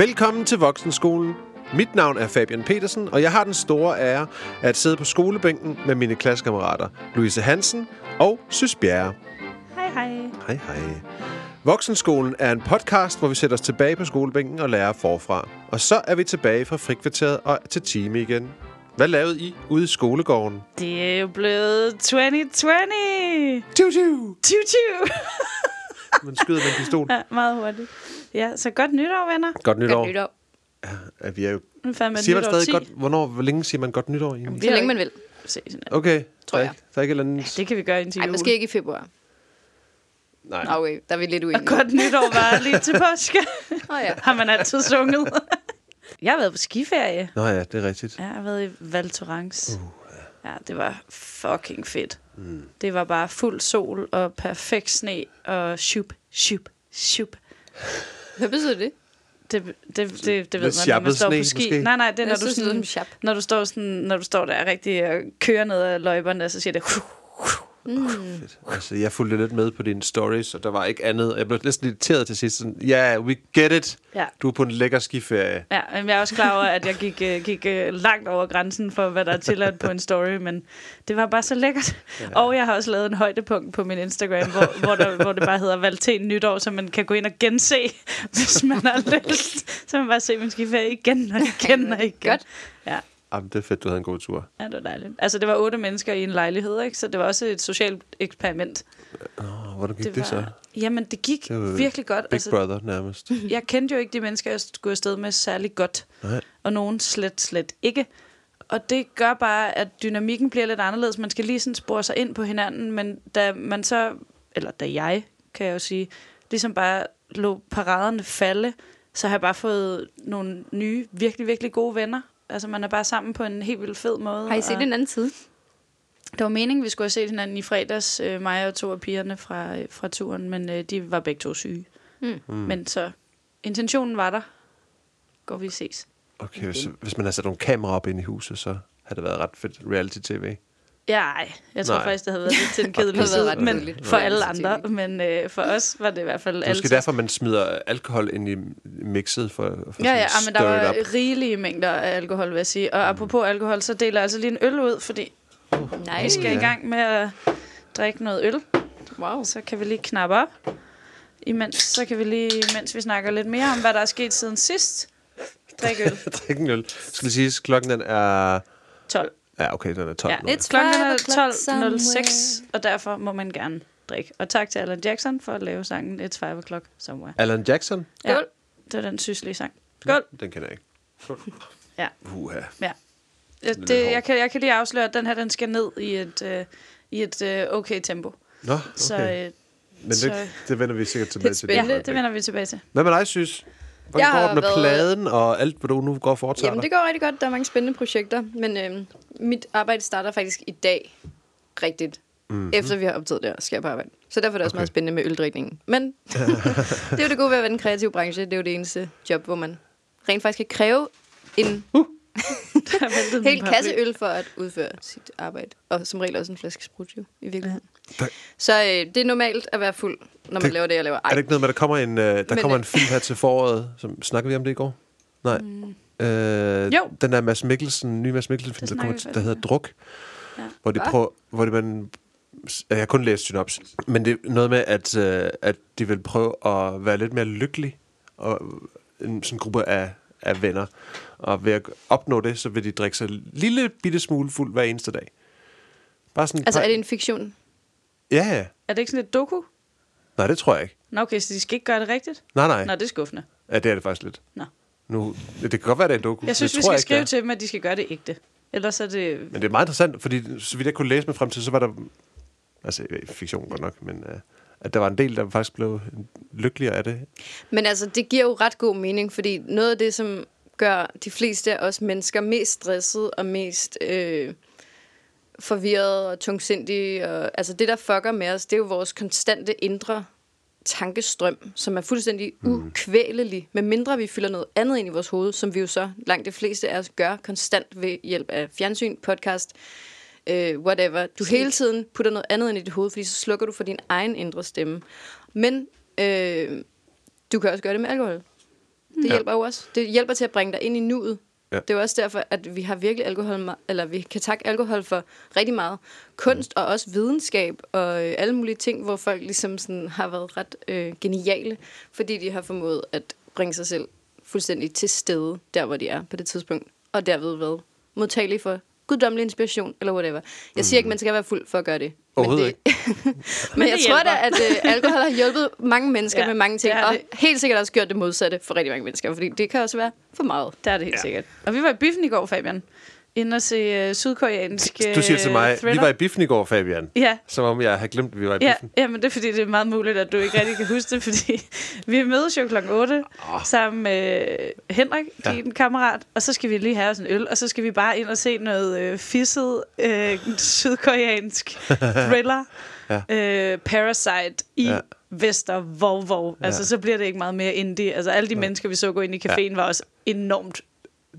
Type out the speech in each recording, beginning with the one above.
Velkommen til Voksenskolen. Mit navn er Fabian Petersen, og jeg har den store ære at sidde på skolebænken med mine klassekammerater Louise Hansen og Sys Bjerre. Hej, hej. Hej, hej. Voksenskolen er en podcast, hvor vi sætter os tilbage på skolebænken og lærer forfra. Og så er vi tilbage fra frikvarteret og til time igen. Hvad lavede I ude i skolegården? Det er jo blevet 2020. Tiu, tiu. Tiu, tiu. Man skyder med en pistol. ja, meget hurtigt. Ja, så godt nytår, venner. Godt nytår. Godt nytår. Ja, vi er jo... Man Siger man stadig 10. godt... Hvornår, hvor længe siger man godt nytår egentlig? Så længe man vil. Okay. Tror der er jeg. Ikke, der er ikke eller andet... Det kan vi gøre indtil Nej, jul. måske ikke i februar. Nej. Nå, Okay, der er vi lidt Og uenige. godt nytår var lige til påske. Åh ja. har man altid sunget. jeg har været på skiferie. Nå ja, det er rigtigt. Ja, jeg har været i Val Thorens. Uh, Ja, det var fucking fedt. Mm. Det var bare fuld sol og perfekt sne og shup, shup, shup. Hvad betyder det? Det, det, det, det ved man, når man står sne, på ski. måske? Nej, nej, det er, når du, sådan, når du står sådan, når du står der rigtig og kører ned ad løjperne, så siger det... fedt. Altså, jeg fulgte lidt med på dine stories, og der var ikke andet. Jeg blev næsten irriteret til sidst. Sådan, ja, yeah, we get it. Ja. Du er på en lækker skiferie. Ja, men jeg er også klar over, at jeg gik, øh, gik øh, langt over grænsen for, hvad der er tilladt på en story, men det var bare så lækkert. Ja. Og jeg har også lavet en højdepunkt på min Instagram, hvor, hvor, der, hvor det bare hedder Valten Nytår, så man kan gå ind og gense, hvis man har lyst. Så man bare se min skiferie igen og igen og igen. Godt. Ja, Jamen, det er fedt, du havde en god tur. ja, det var dejligt. Altså, det var otte mennesker i en lejlighed, ikke? så det var også et socialt eksperiment. Oh, hvordan gik det, det så? var, jamen, det gik Det var virkelig godt. Big altså, Brother nærmest. jeg kendte jo ikke de mennesker, jeg skulle afsted med særlig godt. Nej. Og nogen slet, slet ikke. Og det gør bare, at dynamikken bliver lidt anderledes. Man skal lige sådan spore sig ind på hinanden, men da man så, eller da jeg, kan jeg jo sige, ligesom bare lå paraderne falde, så har jeg bare fået nogle nye, virkelig, virkelig gode venner. Altså, man er bare sammen på en helt vildt fed måde. Har I set og en anden side? Det var meningen, vi skulle have set hinanden i fredags, øh, mig og to af pigerne fra, øh, fra turen, men øh, de var begge to syge. Mm. Mm. Men så, intentionen var der. Går vi ses. Okay, hvis, hvis man har sat nogle kameraer op inde i huset, så har det været ret fedt reality-tv. Ja, ej. Jeg tror Nej. faktisk, det havde været lidt til en kedelig side, ret men for alle andre. Men øh, for os var det i hvert fald Det er måske altid. derfor, man smider alkohol ind i mixet for, for Ja, ja, sådan men der var up. rigelige mængder af alkohol, vil jeg sige. Og apropos alkohol, så deler jeg altså lige en øl ud, fordi Nej. vi skal i gang med at drikke noget øl. Wow. Så kan vi lige knappe op. Imens, så kan vi lige, mens vi snakker lidt mere om, hvad der er sket siden sidst, drikke øl. Drik en øl. Skal lige sige, klokken den er... 12. Ja, okay, den er 12 Ja, et klokken er o'clock 12.06, og derfor må man gerne drikke. Og tak til Alan Jackson for at lave sangen It's 5 o'clock somewhere. Alan Jackson? Ja, Skål. det var den syslige sang. Skål. Den kender jeg ikke. Ja. Uha. Ja. Det, det, jeg, kan, jeg kan lige afsløre, at den her den skal ned i et, øh, i et øh, okay tempo. Nå, okay. Så øh, Men så- det, det vender vi sikkert tilbage til. ja, spændende. det vender vi tilbage til. Hvad med dig, Sys? Hvordan Jeg går har det med været- pladen og alt, hvad du nu går og foretager Jamen, det går rigtig godt. Der er mange spændende projekter. Men øhm, mit arbejde starter faktisk i dag rigtigt. Mm-hmm. Efter vi har optaget der, skal jeg på arbejde. Så derfor er det også Okay. meget spændende med øldrikningen. Men det er jo det gode ved at være den kreative branche. Det er jo det eneste job, hvor man rent faktisk kan kræve en min hel kasse øl for at udføre sit arbejde. Og som regel også en flaske sprut, jo, i virkeligheden. Der- Så øh, det er normalt at være fuld, når man Det- laver det, jeg laver. Er det ikke noget med, at der kommer en, øh, der Men, kommer øh, en film her til foråret? Som, snakkede vi om det i går? Nej. Mm. Øh, Jo. Den der Mads Mikkelsen, nye Mads Mikkelsen film, der, kommer, snakker til- der hedder Druk. Ja. Hvor de prøver, hvor de man, jeg har kun læst synopsis, men det er noget med, at, øh, at de vil prøve at være lidt mere lykkelige, og en sådan gruppe af, af venner. Og ved at opnå det, så vil de drikke sig en lille bitte smule fuld hver eneste dag. Bare sådan, Altså, er det en fiktion? Ja, ja. Er det ikke sådan et doku? Nej, det tror jeg ikke. Nå, okay, så de skal ikke gøre det rigtigt? Nej, nej. Nå, det er skuffende. Ja, det er det faktisk lidt. Nå. Nu, det kan godt være, det er en doku. Jeg synes, det vi skal ikke, skrive til dem, at de skal gøre det ægte. Ellers er det... Men det er meget interessant, fordi så vidt jeg kunne læse mig frem til, så var der, altså fiktion godt nok, men uh, at der var en del, der faktisk blev lykkeligere af det. Men altså, det giver jo ret god mening, fordi noget af det, som gør de fleste af os mennesker mest stresset og mest øh, forvirret og tungsindige, og, altså det, der fucker med os, det er jo vores konstante indre tankestrøm, som er fuldstændig ukvælelig, med mindre vi fylder noget andet ind i vores hoved, som vi jo så langt de fleste af os gør konstant ved hjælp af fjernsyn, podcast, øh, whatever. Du hele tiden putter noget andet ind i dit hoved, fordi så slukker du for din egen indre stemme. Men øh, du kan også gøre det med alkohol. Det Ja. hjælper jo også. Det hjælper til at bringe dig ind i nuet. Ja. Det er jo også derfor, at vi har virkelig alkohol, eller vi kan takke alkohol for rigtig meget kunst og også videnskab og øh, alle mulige ting, hvor folk ligesom sådan har været ret øh, geniale, fordi de har formået at bringe sig selv fuldstændig til stede, der hvor de er på det tidspunkt, og derved været modtagelige for guddommelig inspiration, eller whatever. Jeg siger ikke, man skal være fuld for at gøre det. Men, Overhovedet det, men jeg det tror da, at øh, alkohol har hjulpet mange mennesker Ja, med mange ting, det og det. helt sikkert også gjort det modsatte for rigtig mange mennesker, fordi det kan også være for meget. Der er det helt Ja. ja. sikkert. Og vi var i biffen i går, Fabian. Inde og se uh, sydkoreansk Du siger til mig, øh, thriller. vi var i biffen i går, Fabian. Ja, Som om jeg har glemt, at vi var i Ja, biffen. ja, men det er fordi, det er meget muligt, at du ikke rigtig kan huske det, fordi vi mødes jo klokken 8 oh. sammen med Henrik, Ja. din kammerat, og så skal vi lige have os en øl, og så skal vi bare ind og se noget øh, fisset øh, sydkoreansk thriller, Ja. øh, Parasite i Ja. ja. Vester Vovvov. Ja. Altså, så bliver det ikke meget mere indie. Altså, alle de mennesker, vi så gå ind i caféen, ja. var også enormt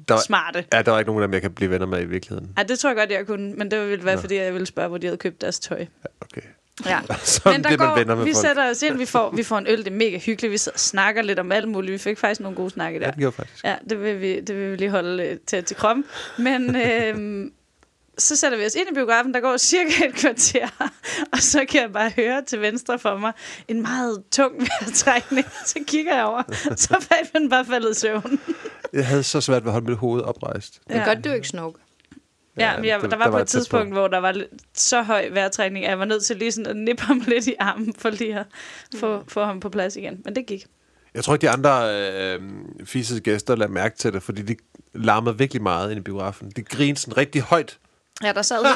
Der smarte. ja, der var ikke nogen af dem, jeg kan blive venner med i virkeligheden. Ja, det tror jeg godt, jeg kunne, men det ville være, Nå. fordi jeg ville spørge, hvor de havde købt deres tøj. Okay. Ja. Sådan Men der bliver man går, venner med vi folk. sætter os ind, vi får, vi får en øl, det er mega hyggeligt, vi sidder og snakker lidt om alt muligt, vi fik faktisk nogle gode snakke Ja, der. det gjorde faktisk. Ja, det vil vi, det vil vi lige holde øh, til, til kroppen. Men øhm, så sætter vi os ind i biografen, der går cirka et kvarter, og så kan jeg bare høre til venstre for mig en meget tung vejrtrækning. Så kigger jeg over, så er Fabian bare faldet i søvn. Jeg havde så svært ved at holde mit hoved oprejst. Det er godt, du ikke snorker. Ja, men jeg, det- der var der på var et tidspunkt. hvor der var så høj vejrtrækning, at jeg var nødt til lige sådan at nippe ham lidt i armen, for lige at få, få ham på plads igen. Men det gik. Jeg tror ikke, de andre øh, fisede gæster lagde mærke til det, fordi de larmede virkelig meget ind i biografen. De grinede sådan rigtig højt. Ja, der sad,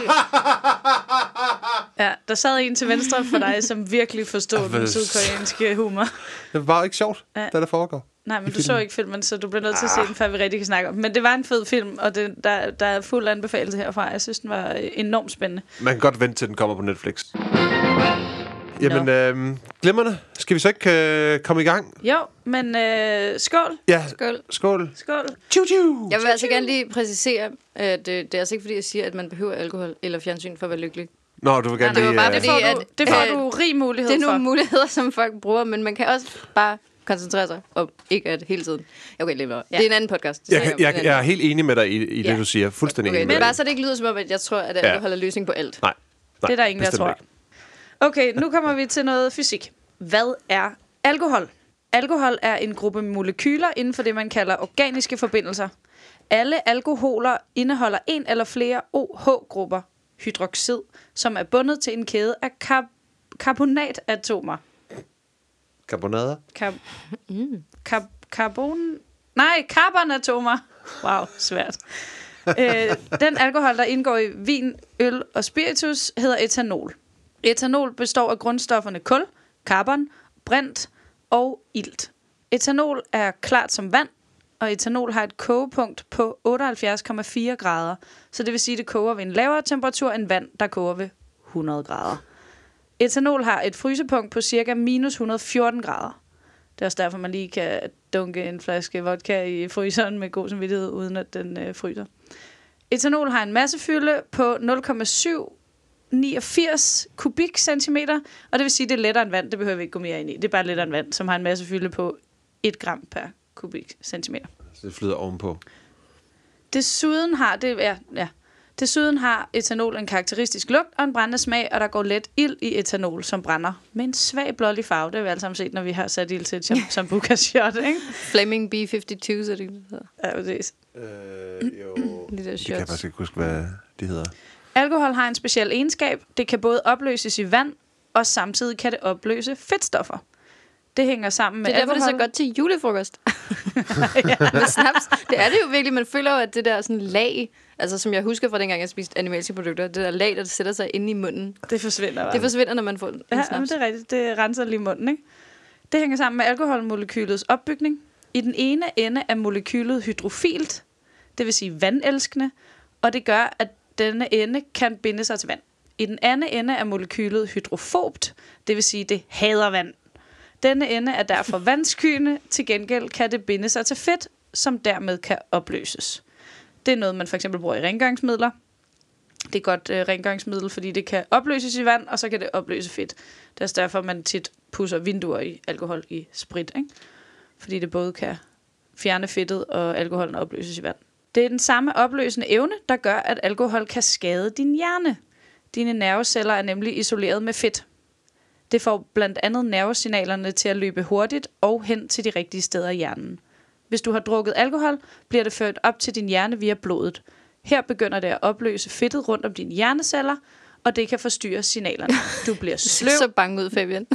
ja, der sad en til venstre for dig, som virkelig forstod den sydkoreanske humor. Det var ikke sjovt, Ja. ja. hvad der foregår. Nej, men du så filmen. ikke filmen, så du bliver nødt til at se den, før vi rigtig kan snakke om. Men det var en fed film, og det, der, der er fuld anbefalelse herfra. Jeg synes, den var øh, enormt spændende. Man kan godt vente til, den kommer på Netflix. Jamen, øh, glimrende. Skal vi så ikke øh, komme i gang? Jo, men øh, skål. Ja, Skål. skål. Skål. Tju, tju. Jeg vil altså gerne lige præcisere, at øh, det er altså ikke fordi, jeg siger, at man behøver alkohol eller fjernsyn for at være lykkelig. Nå, du vil gerne det var lige... bare øh, Det får, du, at- det får øh, du rig mulighed Det er for. nogle muligheder, som folk bruger, men man kan også bare koncentrere sig om ikke at hele tiden. Okay, lige. Ja. Det er en anden podcast. Det jeg, jeg, en jeg er helt enig med dig i, i det, Ja. du siger. Fuldstændig Okay, enig men med bare dig. så det ikke lyder som om, at jeg tror, at Ja. alkohol er løsning på alt. Nej. Nej, Det er der ingen, der tror. ikke. Okay, nu kommer vi til noget fysik. Hvad er alkohol? Alkohol er en gruppe molekyler inden for det, man kalder organiske forbindelser. Alle alkoholer indeholder en eller flere OH-grupper, hydroxid, som er bundet til en kæde af kar- karbonatatomer. Carbonader? Kar- kar- karbon... Nej, carbonatomer. Wow, svært. øh, den alkohol, der indgår i vin, øl og spiritus, hedder etanol. Etanol består af grundstofferne kul, carbon, brint og ilt. Etanol er klart som vand, og etanol har et kogepunkt på 78,4 grader. Så det vil sige, at det koger ved en lavere temperatur end vand, der koger ved 100 grader. Etanol har et frysepunkt på cirka minus 114 grader. Det er også derfor, man lige kan dunke en flaske vodka i fryseren med god samvittighed, uden at den øh, fryser. Etanol har en massefylde på 0,789 kubikcentimeter, og det vil sige, at det er lettere end vand. Det behøver vi ikke gå mere ind i. Det er bare lettere end vand, som har en massefylde på 1 gram per kubikcentimeter. Så det flyder ovenpå. Desuden har det ja, ja. Desuden har etanol en karakteristisk lugt og en brændende smag, og der går let ild i etanol, som brænder med en svag blålig farve. Det har vi alle sammen set, når vi har sat ild til et som, som shot, ikke? Flaming B-52, så det det hedder. Ja, præcis. Øh, jo. De der Det kan jeg shots. faktisk ikke huske, hvad de hedder. Alkohol har en speciel egenskab. Det kan både opløses i vand, og samtidig kan det opløse fedtstoffer. Det hænger sammen med Det er derfor, det er alkohol. så godt til julefrokost. Med snaps. Det er det jo virkelig. Man føler jo, at det der sådan lag, altså som jeg husker fra dengang, jeg spiste animalske produkter, det der lag, der sætter sig inde i munden, Det forsvinder bare. det forsvinder, når man får en Ja, snaps. men det er rigtigt. Det renser lige munden, ikke? Det hænger sammen med alkoholmolekylets opbygning. I den ene ende er molekylet hydrofilt, det vil sige vandelskende, og det gør, at denne ende kan binde sig til vand. I den anden ende er molekylet hydrofobt, det vil sige, det hader vand. Denne ende er derfor vandskyende, til gengæld kan det binde sig til fedt, som dermed kan opløses. Det er noget, man for eksempel bruger i rengøringsmidler. Det er godt øh, rengøringsmiddel, fordi det kan opløses i vand, og så kan det opløse fedt. Det er også derfor, man tit pusser vinduer i alkohol i sprit, ikke? Fordi det både kan fjerne fedtet, og alkoholen opløses i vand. Det er den samme opløsende evne, der gør, at alkohol kan skade din hjerne. Dine nerveceller er nemlig isoleret med fedt. Det får blandt andet nervesignalerne til at løbe hurtigt og hen til de rigtige steder i hjernen. Hvis du har drukket alkohol, bliver det ført op til din hjerne via blodet. Her begynder det at opløse fedtet rundt om dine hjerneceller, og det kan forstyrre signalerne. Du bliver sløv, så bange ud, Fabian.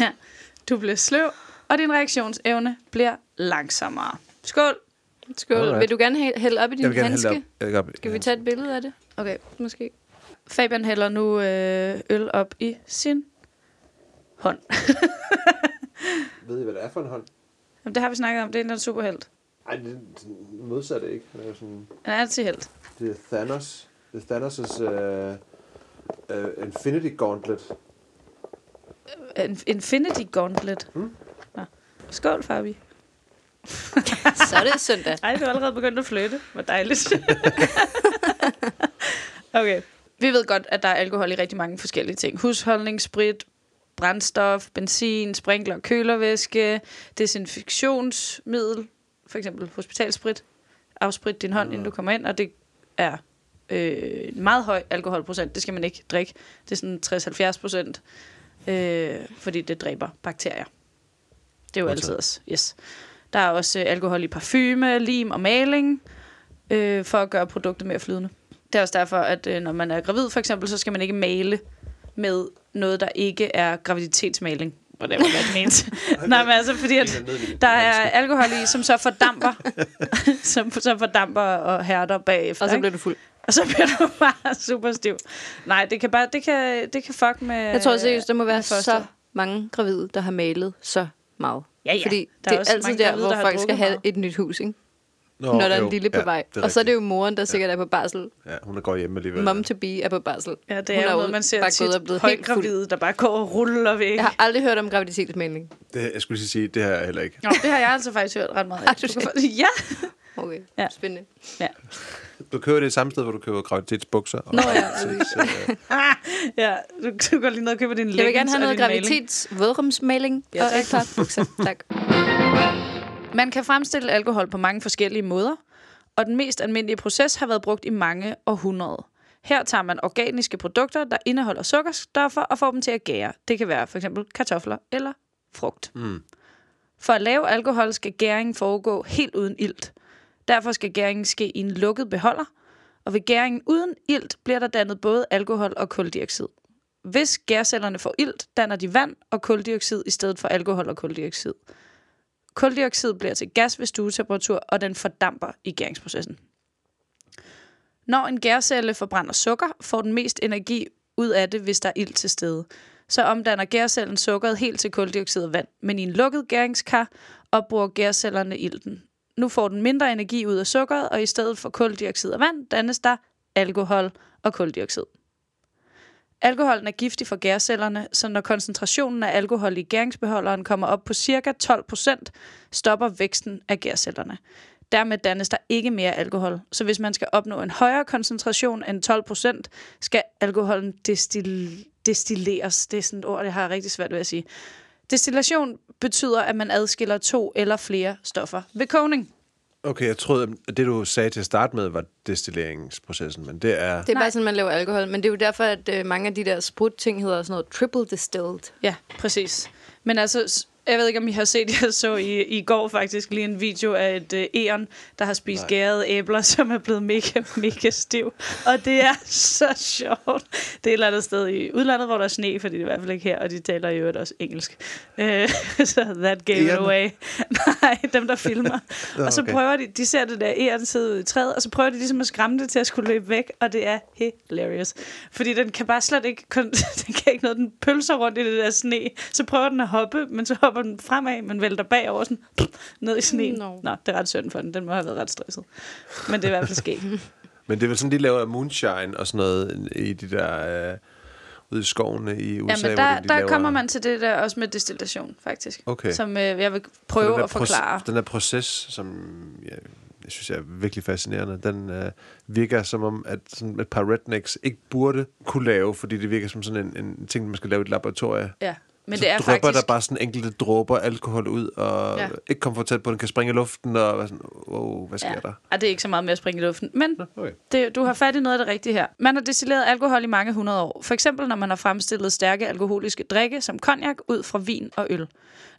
du bliver sløv, og din reaktionsevne bliver langsommere. Skål! Skål. Alright. Vil du gerne hæ- hælde op i din Jeg vil gerne handske? op. Op. Skal vi tage et billede af det? Okay, Måske. Fabian hælder nu øh, øl op i sin hånd. Ved I, hvad det er for en hånd? Jamen, det har vi snakket om. Det er en superhelt. Nej, det er modsatte ikke. Det er sådan... Han er altid helt. Det er Thanos. Det er Thanos' uh, uh, Infinity Gauntlet. En Infinity Gauntlet. Mm. Nå. Skål, Fabi. Så er det søndag. Ej, du er allerede begyndt at flytte. Hvor dejligt. okay. Vi ved godt, at der er alkohol i rigtig mange forskellige ting. Husholdningssprit, brændstof, benzin, sprinkler, kølervæske, desinfektionsmiddel, for eksempel hospitalsprit. Afsprit din hånd, inden du kommer ind, og det er øh, en meget høj alkoholprocent. Det skal man ikke drikke. Det er sådan 60-70 procent, øh, fordi det dræber bakterier. Det er jo altid også. Yes. Der er også øh, alkohol i parfume, lim og maling, øh, for at gøre produktet mere flydende. Det er også derfor, at øh, når man er gravid for eksempel, så skal man ikke male med noget, der ikke er graviditetsmaling. Whatever that means. Nej, men altså fordi, at der er alkohol i, som så fordamper, som så fordamper og hærder bagefter. Og så bliver du fuld. og så bliver du bare super stiv. Nej, det kan bare, det kan, det kan fuck med Jeg tror seriøst, der må være så mange gravide, der har malet så meget. Ja, ja. Fordi Der er det er altid der, gravide, hvor der folk skal have meget. et nyt hus, ikke? Nå, Når der er jo. en lille på Ja, vej. og så er det jo moren, der sikkert er på barsel. Ja, hun er går hjemme alligevel. Mom to be er på barsel. Ja, det Hun er jo jo noget, man ser bare tit blevet helt fuld. højgravide, der bare går og ruller væk. Jeg har aldrig hørt om graviditetsmaling. Det, jeg skulle lige sige, det har jeg heller ikke. Nå, det har jeg altså faktisk hørt ret meget af. Du kan Ja! Okay, Ja. ja. spændende. ja. Du køber det samme sted, hvor du køber graviditetsbukser. Og Nå ja, øh, Ah, ja, du, du går lige ned og køber din Jeg vil gerne have noget graviditet. graviditetsvådrumsmaling Ja, og et par bukser. Tak. Man kan fremstille alkohol på mange forskellige måder, og den mest almindelige proces har været brugt i mange århundreder. Her tager man organiske produkter, der indeholder sukkerstoffer, og får dem til at gære. Det kan være for eksempel kartofler eller frugt. Mm. For at lave alkohol skal gæringen foregå helt uden ilt. Derfor skal gæringen ske i en lukket beholder, og ved gæringen uden ilt bliver der dannet både alkohol og kuldioxid. Hvis gærcellerne får ilt, danner de vand og kuldioxid i stedet for alkohol og kuldioxid. Kuldioxid bliver til gas ved stuetemperatur, og den fordamper i gæringsprocessen. Når en gærcelle forbrænder sukker, får den mest energi ud af det, hvis der er ilt til stede. Så omdanner gærcellen sukkeret helt til kuldioxid og vand, men i en lukket gæringskar opbruger gærcellerne ilten. Nu får den mindre energi ud af sukkeret, og i stedet for kuldioxid og vand dannes der alkohol og kuldioxid. Alkoholen er giftig for gærcellerne, så når koncentrationen af alkohol i gæringsbeholderen kommer op på ca. 12%, stopper væksten af gærcellerne. Dermed dannes der ikke mere alkohol. Så hvis man skal opnå en højere koncentration end 12%, skal alkoholen destil- destilleres. Det er sådan et ord, det har rigtig svært ved at sige. Destillation betyder, at man adskiller to eller flere stoffer ved kogning. Okay, jeg troede, at det du sagde til at starte med, var destilleringsprocessen, men det er... Det er Nej. bare sådan, man laver alkohol. Men det er jo derfor, at øh, mange af de der sprutting hedder sådan noget triple distilled. Ja, præcis. Men altså, jeg ved ikke, om I har set, jeg så i, i går faktisk lige en video af et øh, æren, der har spist Nej. gærede æbler, som er blevet mega, mega stiv. Og det er så sjovt. Det er et eller andet sted i udlandet, hvor der er sne, fordi det er i hvert fald ikke her, og de taler øvrigt også engelsk. Øh, så that gave it away. Nej, dem der filmer. Nå, og så prøver de, de ser det der æren sidde ude i træet, og så prøver de ligesom at skræmme det til at skulle løbe væk, og det er hilarious. Fordi den kan bare slet ikke, kun, den kan ikke noget, den pølser rundt i det der sne, så prøver den at hoppe, men så hopper den fremad, men vælter bagover sådan, ned i sneen. Nå. Nå, det er ret synd for den, den må have været ret stresset. Men det er i hvert fald sket. Men det er vel sådan, de laver moonshine og sådan noget i de der... Øh, ude i skovene i USA, Ja, men hvor der, de, de der laver... kommer man til det der også med destillation, faktisk. Okay. Som øh, jeg vil prøve at forklare. Proces, den der proces, som ja, jeg synes er virkelig fascinerende, den øh, virker som om, at sådan et par rednecks ikke burde kunne lave, fordi det virker som sådan en, en ting, man skal lave i et laboratorium. Ja. Men så det er drypper faktisk... der bare sådan enkelte dråber alkohol ud, og Ja. ikke kommer for tæt på, den kan springe i luften, og sådan, wow, hvad sker ja. der? Ja, det er ikke så meget med at springe i luften. Men Okay. det, du har fat i noget af det rigtige her. Man har destilleret alkohol i mange hundrede år. For eksempel når man har fremstillet stærke alkoholiske drikke som cognac ud fra vin og øl.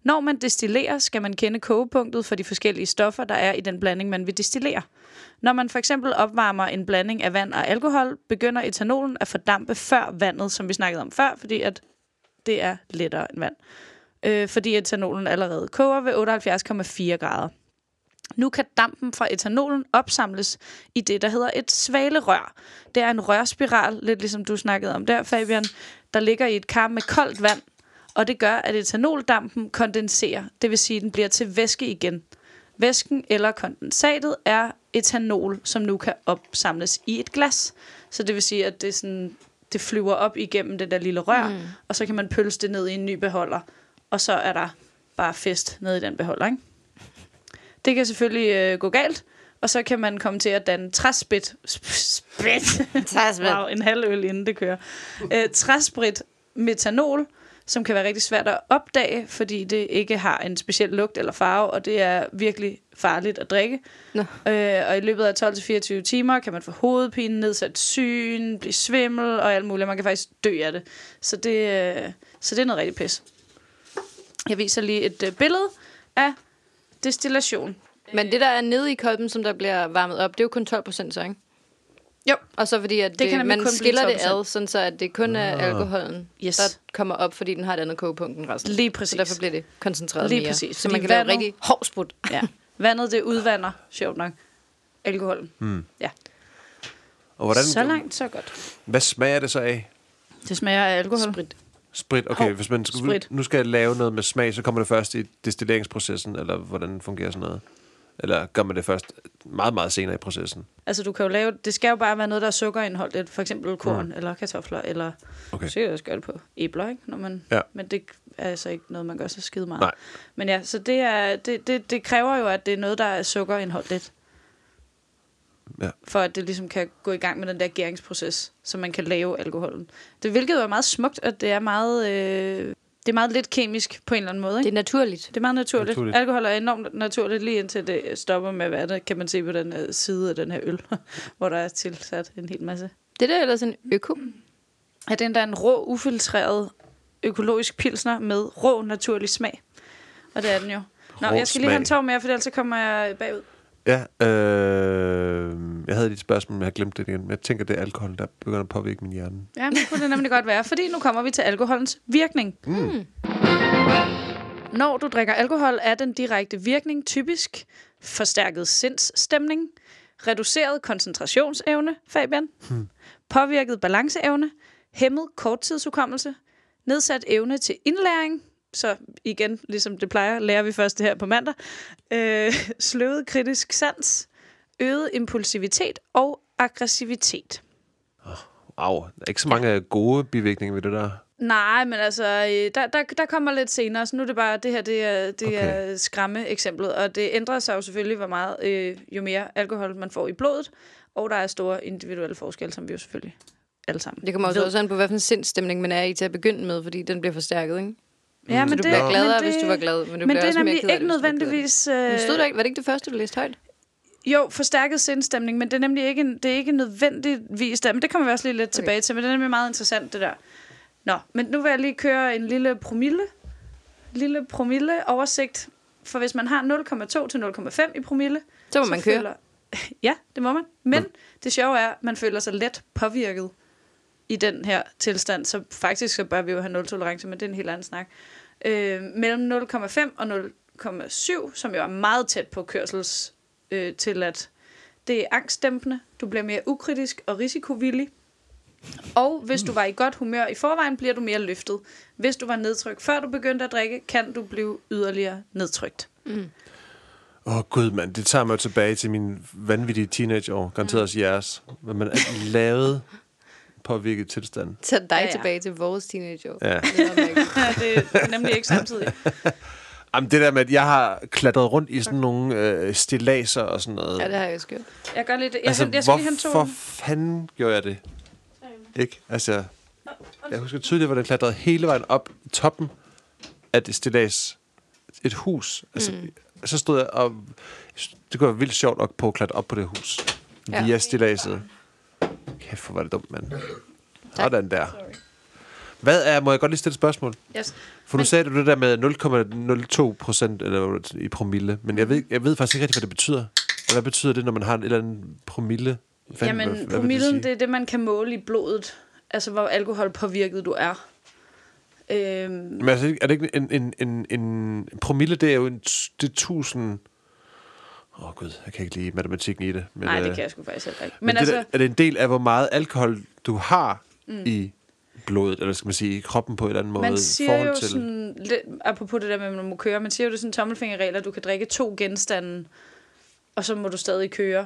Når man destillerer, skal man kende kogepunktet for de forskellige stoffer, der er i den blanding, man vil destillere. Når man for eksempel opvarmer en blanding af vand og alkohol, begynder etanolen at fordampe før vandet, som vi snakkede om før, fordi at det er lettere end vand. Øh, fordi etanolen allerede koger ved 78,4 grader. Nu kan dampen fra etanolen opsamles i det, der hedder et svalerør. Det er en rørspiral, lidt ligesom du snakkede om der, Fabian, der ligger i et kar med koldt vand, og det gør, at etanoldampen kondenserer, det vil sige, at den bliver til væske igen. Væsken eller kondensatet er etanol, som nu kan opsamles i et glas. Så det vil sige, at det, er sådan, det flyver op igennem det der lille rør, mm. og så kan man pølse det ned i en ny beholder, og så er der bare fest nede i den beholder, ikke? Det kan selvfølgelig øh, gå galt, og så kan man komme til at danne træsprit. Sp- sprit. Wow, en halv øl inden det kører. Øh, træsprit metanol, som kan være rigtig svært at opdage, fordi det ikke har en speciel lugt eller farve, og det er virkelig farligt at drikke. Nå. Øh, og i løbet af 12-24 timer kan man få hovedpine, nedsat syn, blive svimmel og alt muligt. Man kan faktisk dø af det. Så det, øh, så det er noget rigtig pis. Jeg viser lige et øh, billede af destillation. Men det, der er nede i kolben, som der bliver varmet op, det er jo kun 12 procent så, ikke? Jo. Og så fordi, at Det det kan man kun skiller det 12%. ad, sådan så at det kun er alkoholen, Yes. der kommer op, fordi den har et andet kogepunkt end resten. Lige Så præcis. derfor bliver det koncentreret Lige mere. præcis, Så fordi man kan lave vandet- rigtig hård sprut. Ja. Vandet, det udvander, sjovt nok, alkoholen. Hmm. Ja. Og hvordan, Så langt, så godt. Hvad smager det så af? Det smager af alkohol. Sprit. Sprit. Okay, Hov, hvis man skal, sprit. nu skal jeg lave noget med smag, så kommer det først i destilleringsprocessen, eller hvordan fungerer sådan noget? Eller gør man det først meget, meget senere i processen? Altså, du kan jo lave, det skal jo bare være noget, der er sukkerindholdigt. For eksempel korn, mm. eller kartofler, eller Okay. så kan også gøre det på æbler, ikke? Når man, Ja. Men det er altså ikke noget, man gør så skide meget. Nej. Men ja, så det, er, det, det, det kræver jo, at det er noget, der er sukkerindholdigt. Ja. For at det ligesom kan gå i gang med den der gæringsproces, så man kan lave alkoholen. Det hvilket er meget smukt, at det er meget, øh, det er meget lidt kemisk på en eller anden måde. Ikke? Det er naturligt. Det er meget naturligt. Naturligt. Alkohol er enormt naturligt, lige indtil det stopper med at være det, kan man se på den her side af den her øl, hvor der er tilsat en hel masse. Det der er ellers en øko. Ja, den der er en rå, ufiltreret økologisk pilsner med rå, naturlig smag. Og det er den jo. Nå, Rå jeg skal lige have en tår mere, for ellers så kommer jeg bagud. Ja, øh, jeg havde et spørgsmål, men jeg har glemt det igen. Men jeg tænker, det er alkohol, der begynder at påvirke min hjerne. Ja, men det kunne det nemlig godt være, fordi nu kommer vi til alkoholens virkning. Mm. Når du drikker alkohol, er den direkte virkning typisk forstærket sindsstemning, reduceret koncentrationsevne, Fabian, hmm. påvirket balanceevne, hæmmet korttidshukommelse, nedsat evne til indlæring, så igen, ligesom det plejer, lærer vi først det her på mandag, øh, sløvet kritisk sans, øget impulsivitet og aggressivitet. Au, der er ikke så mange gode bivirkninger ved det der. Nej, men altså, øh, der, der, der kommer lidt senere, så nu er det bare, det her det er, det Okay. er skræmme eksemplet, og det ændrer sig jo selvfølgelig, hvor meget, øh, jo mere alkohol man får i blodet, og der er store individuelle forskelle, som vi jo selvfølgelig alle sammen Det kommer også også an på, hvilken sindsstemning man er i til at begynde med, fordi den bliver forstærket, ikke? Ja, men Så du det, bliver gladere, men det, hvis du var glad, men du men bliver det er også mere nemlig ked af ikke nødvendigvis... Men Øh, stod der ikke, var det ikke det første, du læste højt? jo, forstærket sindstemning, men det er nemlig ikke, det er ikke nødvendigvis der. Men det kommer vi også lige lidt Okay. tilbage til, men det er nemlig meget interessant, det der. Nå, men nu vil jeg lige køre en lille promille, lille promille oversigt. For hvis man har 0,2 til 0,5 i promille, Så må man køre. Føler, ja, det må man. Men det sjove er, at man føler sig let påvirket i den her tilstand. Så faktisk så bør vi jo have nul-tolerance, men det er en helt anden snak. Øh, mellem 0,5 og 0,7, som jo er meget tæt på kørsels øh, til at det er angstdæmpende, du bliver mere ukritisk og risikovillig. Og hvis du var i godt humør i forvejen, bliver du mere løftet. Hvis du var nedtrykt før du begyndte at drikke, kan du blive yderligere nedtrykt. Åh oh, gud, mand. Det tager mig tilbage til min vanvittige teenageår. Garanteret også jeres. Hvad man lavede påvirket tilstand. Tag dig Ja, ja, tilbage til vores teenageår. Ja. Det er det er nemlig ikke samtidig. Jamen, det der med, at jeg har klatret rundt i sådan nogle øh, stilaser og sådan noget. ja, det har jeg også gjort. Jeg gør lidt... Jeg, altså, altså, jeg skal hvorfor fanden gjorde jeg det? Ikke? Altså, jeg husker tydeligt, hvordan jeg klatrede hele vejen op i toppen at et stillads, et hus, altså, mm. så stod jeg og, det kunne være vildt sjovt at prøve at klatre op på det hus, Ja. via stilladset. Kæft, hvor var det dumt, mand. Sådan der. Hvad er, må jeg godt lige stille et spørgsmål? Yes. For nu Men- sagde du det der med 0,02 procent eller i promille, men jeg ved, jeg ved faktisk ikke rigtig, hvad det betyder. Hvad betyder det, når man har en eller anden promille? Hvad hvad- Jamen, hvad vil promillen, det, sige? er det, man kan måle i blodet. Altså, hvor alkoholpåvirket du er. Øhm, Men altså, er det ikke en, en, en, en promille, det er jo en, det er tusind... Åh oh, gud, jeg kan ikke lide matematikken i det. Men, nej, det øh, kan jeg sgu faktisk heller ikke. Men, Men, men det altså, der, er det en del af, hvor meget alkohol du har mm. i blodet, eller skal man sige, i kroppen på en eller anden måde? man siger jo til, sådan, lidt, apropos det der med, at man må køre, man siger jo det er sådan tommelfingerregler, du kan drikke to genstande, og så må du stadig køre.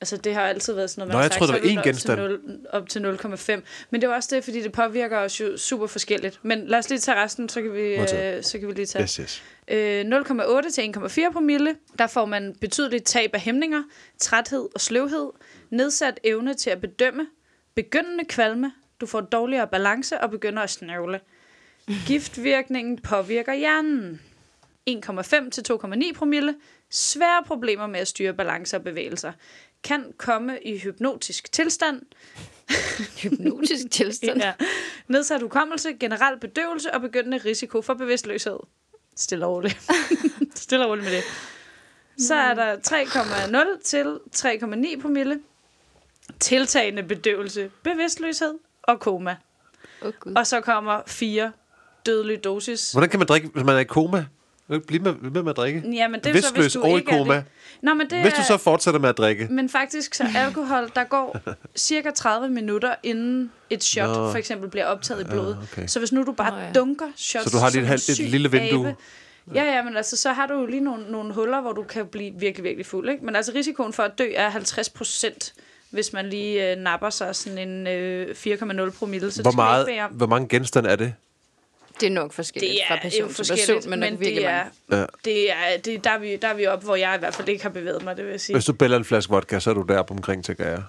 Altså, det har altid været sådan noget, Nå, man jeg har troede, sagt, så var én ned- op til 0 op til 0,5. Men det er også det, fordi det påvirker os jo super forskelligt. Men lad os lige tage resten, så kan vi, øh, så kan vi lige tage. Yes, yes. Øh, 0,8 til 1,4 promille, der får man betydeligt tab af hæmninger, træthed og sløvhed, nedsat evne til at bedømme, begyndende kvalme, du får dårligere balance og begynder at snøvle. Giftvirkningen påvirker hjernen. 1,5 til 2,9 promille, svære problemer med at styre balance og bevægelser. Kan komme i hypnotisk tilstand, Hypnotisk tilstand. ja. nedsat hukommelse, generel bedøvelse og begyndende risiko for bevidstløshed. Stille og roligt. Stille og roligt med det. Så er der 3,0 til 3,9 promille. Tiltagende bedøvelse, bevidstløshed og koma. Åh, oh, Gud. Og så kommer 4 dødelig dosis. Hvordan kan man drikke, hvis man er i koma? Bliv med, bliv med, med at drikke. Jamen, det er så, hvis du ikke er koma. det. Nå, men det Hvis du er, så fortsætter med at drikke. Men faktisk så alkohol, der går cirka 30 minutter inden et shot Nå. for eksempel bliver optaget i blodet. okay. Så hvis nu du bare Nå, ja. dunker shots Så du har lige et halvt- et lille vindue. abe, Ja, ja, men altså, så har du jo lige nogle, nogle huller, hvor du kan blive virkelig, virkelig fuld. Ikke? Men altså, risikoen for at dø er 50 procent, hvis man lige øh, napper sig sådan en øh, 4,0 promille. Så Hvor, meget, ikke hvor mange genstande er det? Det er nok forskelligt Det fra er person jo til person, men, men, nok det virkelig er, mange. Ja. det er, det, der, er vi, der er vi oppe, hvor jeg i hvert fald ikke har bevæget mig, det vil jeg sige. Hvis du bæller en flaske vodka, så er du der på omkring, tænker jeg.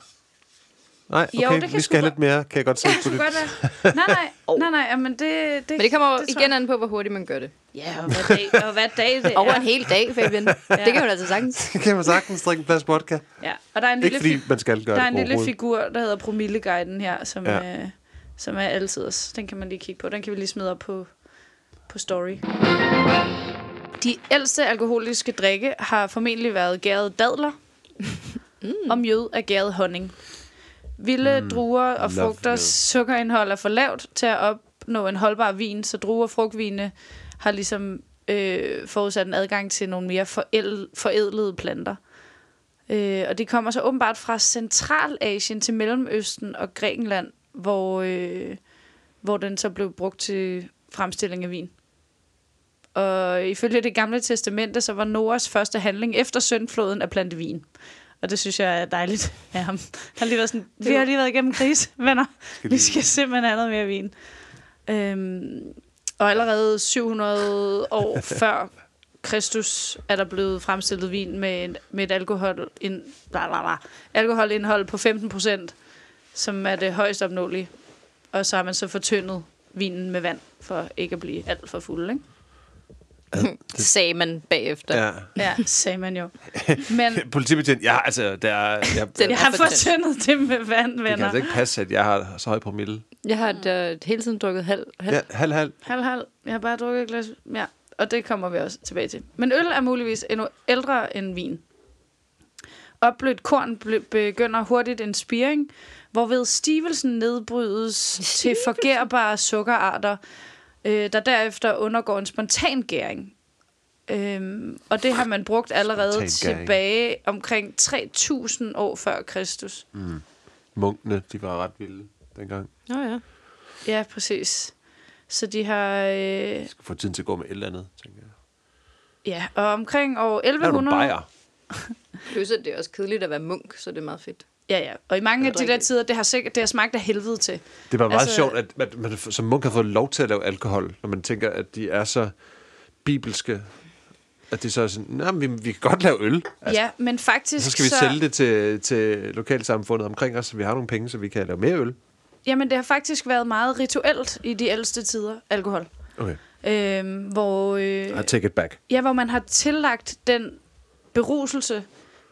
Nej, Jo, okay, det kan vi skal have lidt mere, kan jeg godt se Ja, på det det. godt. Nej, nej, nej, nej, men det, det, Men det kommer jo tror igen an på, hvor hurtigt man gør det. Ja, og hvad dag, og hvad dag det Over er. en hel dag, Fabian. Det kan man altså sagtens. kan man sagtens drikke en flaske vodka. Ja, og der er en Ikke lille, fordi fi- man skal gøre der er det en lille figur, der hedder Promilleguiden her, som, Ja. ja. øh, som er altid. Den kan man lige kigge på. Den kan vi lige smide op på, på story. De ældste alkoholiske drikke har formentlig været gærede dadler mm. og mjød af gæret honning. Vilde mm. druer og Love frugters sukkerindhold er for lavt til at opnå en holdbar vin, så druer og frugtvine har ligesom øh, forudsat en adgang til nogle mere forædl- forædlede planter. Øh, og det kommer så åbenbart fra Centralasien til Mellemøsten og Grækenland, hvor, øh, hvor den så blev brugt til fremstilling af vin. Og ifølge det gamle testamente, så var Noahs første handling efter syndfloden at plante vin. Og det synes jeg er dejligt af ham. Han har lige været sådan, vi har lige været igennem krise, venner. Vi skal simpelthen have noget mere vin. Øhm, og allerede 700 år før Kristus er der blevet fremstillet vin med, med et alkohol, in, bla, bla, bla, alkoholindhold på 15 procent, som er det højst opnåelige. Og så har man så fortyndet vinen med vand, for ikke at blive alt for fuld, ikke? Sagde man bagefter. Ja. Ja, sagde man jo. Men Politibetjent, ja, altså, der er, jeg, Den- jeg har fortyndet. det med vand, det kan venner. altså ikke passe, at jeg har så høj promille. Jeg har da hele tiden drukket halv. halv. Ja, halv, halv. Halv, halv. Jeg har bare drukket et glas. Ja, og det kommer vi også tilbage til. Men øl er muligvis endnu ældre end vin. Opblødt korn begynder hurtigt en spiring, hvorved stivelsen nedbrydes til forgerbare sukkerarter, øh, der derefter undergår en spontan gæring. Øhm, og det har man brugt allerede Spontan gæring. tilbage omkring 3000 år før Kristus. Munkene, de var ret vilde dengang. Nå ja. Ja, præcis. Så de har... Øh, Jeg skal få tiden til at gå med et eller andet, tænker jeg. ja, og omkring år Her er du 1100... bajer. Plus, at det er også kedeligt at være munk, så det er meget fedt. Ja, ja. Og i mange af de der tider, det har, sikkert, det har smagt af helvede til. Det var meget Altså- sjovt, at, at man som munk har fået lov til at lave alkohol, når man tænker, at de er så bibelske, at det så er sådan, nej, vi, vi kan godt lave øl. Altså, ja, men faktisk... Så skal vi sælge det til, til lokalsamfundet omkring os, så vi har nogle penge, så vi kan lave mere øl. Jamen, det har faktisk været meget rituelt i de ældste tider, alkohol. Okay. øh, hvor, øh, I take it back. ja, hvor man har tillagt den beruselse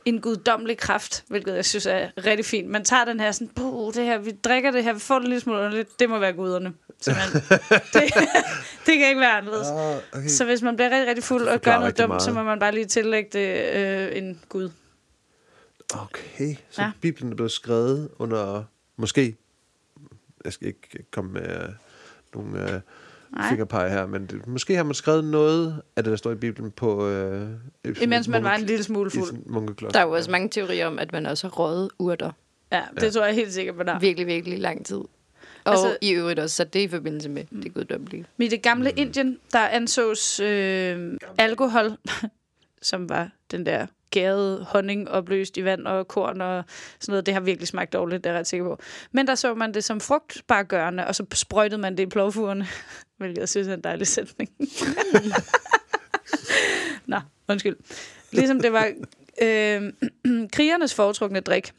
en guddommelig kraft, hvilket jeg synes er rigtig fint. Man tager den her sådan, Puh, det her, vi drikker det her, vi får det en lille smule underligt, det må være guderne. Simpelthen. det, det kan ikke være anderledes. okay. Så hvis man bliver rigtig, rigtig fuld og gør noget dumt, så meget. må man bare lige tillægge det øh, en gud. Okay, så Ja. Bibelen er blevet skrevet under, måske, jeg skal ikke komme med uh, nogle uh, Nej. fingerpege her, men det, måske har man skrevet noget af det, der står i Bibelen på... Uh, Imens man var en lille smule fuld. Munkekloster. Der er jo også mange teorier om, at man også har røget urter Ja, det Ja. tror jeg helt sikkert, man har. virkelig, virkelig lang tid. Og Altså- i øvrigt også, så det i forbindelse med det guddommelige. Men i det gamle Indien, der ansås øh, alkohol, som var den der gærede honning opløst i vand og korn og sådan noget. Det har virkelig smagt dårligt, det er jeg ret sikker på. Men der så man det som frugtbargørende, og så sprøjtede man det i plovfugerne, hvilket jeg synes er en dejlig sætning. Nå, undskyld. Ligesom det var øh, krigernes foretrukne drik,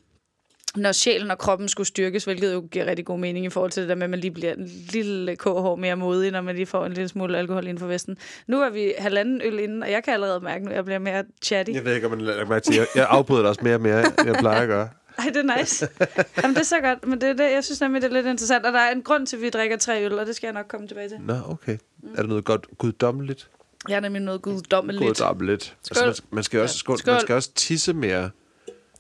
når sjælen og kroppen skulle styrkes, hvilket jo giver rigtig god mening i forhold til det der med, at man lige bliver en lille KH mere modig, når man lige får en lille smule alkohol inden for vesten. Nu er vi halvanden øl inden, og jeg kan allerede mærke nu, at jeg bliver mere chatty. Jeg ved ikke, om man lægger mærke til. Jeg, jeg afbryder dig også mere og mere, end jeg plejer at gøre. Ej, det er nice. Jamen, det er så godt, men det er det, jeg synes nemlig, det er lidt interessant. Og der er en grund til, at vi drikker tre øl, og det skal jeg nok komme tilbage til. Nå, okay. Er der noget godt guddommeligt? Jeg er nemlig noget guddommeligt. Guddommeligt. Altså, Skål. man, skal- man, skal også, skål. Skål. man skal også tisse mere.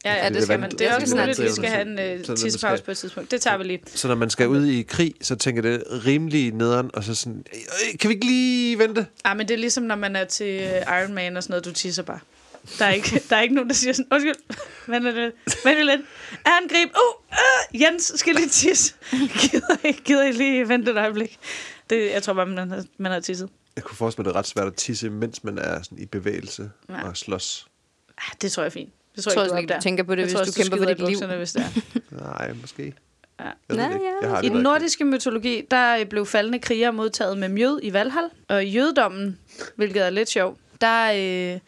Ja, ja, det det skal man. Det er også muligt, at vi skal have en uh, man tissepause på et tidspunkt. Det tager vi lige. Så når man skal ud i krig, så tænker det rimelig nederen, og så sådan, "Øh, kan vi ikke lige vente? Ah, men det er ligesom, når man er til øh, Iron Man og sådan noget, du tisser bare. Der er ikke, der er ikke nogen, der siger sådan, undskyld, vent lidt, vent lidt. Angrib, uh, uh, Jens skal lige tisse. Gider I, gider I lige vente et øjeblik? Det, jeg tror bare, man har, man har tisset. Jeg kunne forestille mig, det er ret svært at tisse, mens man er sådan i bevægelse Ja. ja. og slås. Ah, det tror jeg er fint. Det Jeg tror også du ikke, du tænker på det, Jeg hvis tror du kæmper for dit liv. hvis det er. Nej, måske. Ja. Jeg ikke. har I den nordiske mytologi, der blev faldende krigere modtaget med mjød i Valhall. Og i jødedommen, hvilket er lidt sjovt, der øh,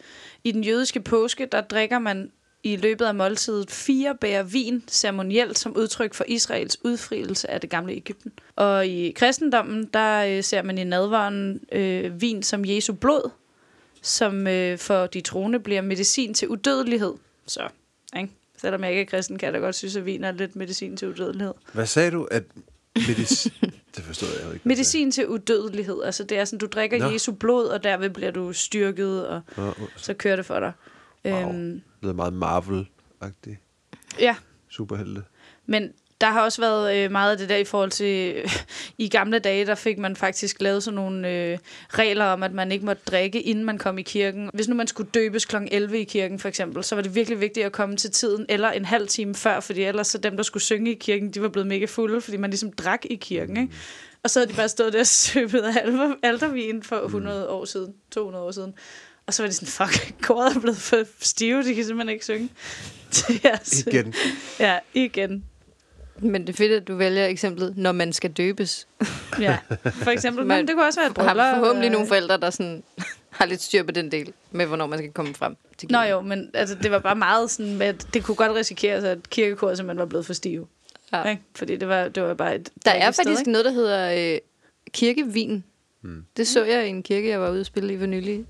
i den jødiske påske, der drikker man i løbet af måltidet fire bærer vin ceremonielt som udtryk for Israels udfrielse af det gamle Ægypten. Og i kristendommen, der øh, ser man i nadvaren øh, vin som Jesu blod, som øh, for de troende bliver medicin til udødelighed. Så, ikke? Selvom jeg ikke er kristen, kan jeg da godt synes, at vin er lidt medicin til udødelighed. Hvad sagde du? At medicin... det forstod jeg ikke. Medicin til udødelighed. Altså det er sådan, du drikker Nå. Jesu blod, og derved bliver du styrket, og. Nå, så kører det for dig. Wow. Øhm, det lyder meget Marvel-agtigt. ja, Superhelte. men der har også været øh, meget af det der i forhold til... I gamle dage, der fik man faktisk lavet sådan nogle øh, regler om, at man ikke måtte drikke, inden man kom i kirken. Hvis nu man skulle døbes kl. 11 i kirken, for eksempel, så var det virkelig vigtigt at komme til tiden, eller en halv time før, fordi ellers så dem, der skulle synge i kirken, de var blevet mega fulde, fordi man ligesom drak i kirken, ikke? Og så havde de bare stået der og søbet af altervin for 100 år siden, 200 år siden. Og så var de sådan, fuck, koret er blevet for stive, de kan simpelthen ikke synge. Det er altså- Igen. Ja, igen. Men det er fedt, at du vælger eksemplet, når man skal døbes. Ja, for eksempel. Man Men det kunne også være et Der har bryllup. forhåbentlig øh, nogle forældre, der sådan, har lidt styr på den del, med hvornår man skal komme frem til Nå kirken. jo, men altså, det var bare meget sådan, med, at det kunne godt risikeres, at kirkekoret simpelthen var blevet for stive. Ja. Ikke? Fordi det var, det var bare et Der er sted, faktisk ikke? noget, der hedder øh, kirkevin. Hmm. Det så jeg i en kirke, jeg var ude at spille i for nylig.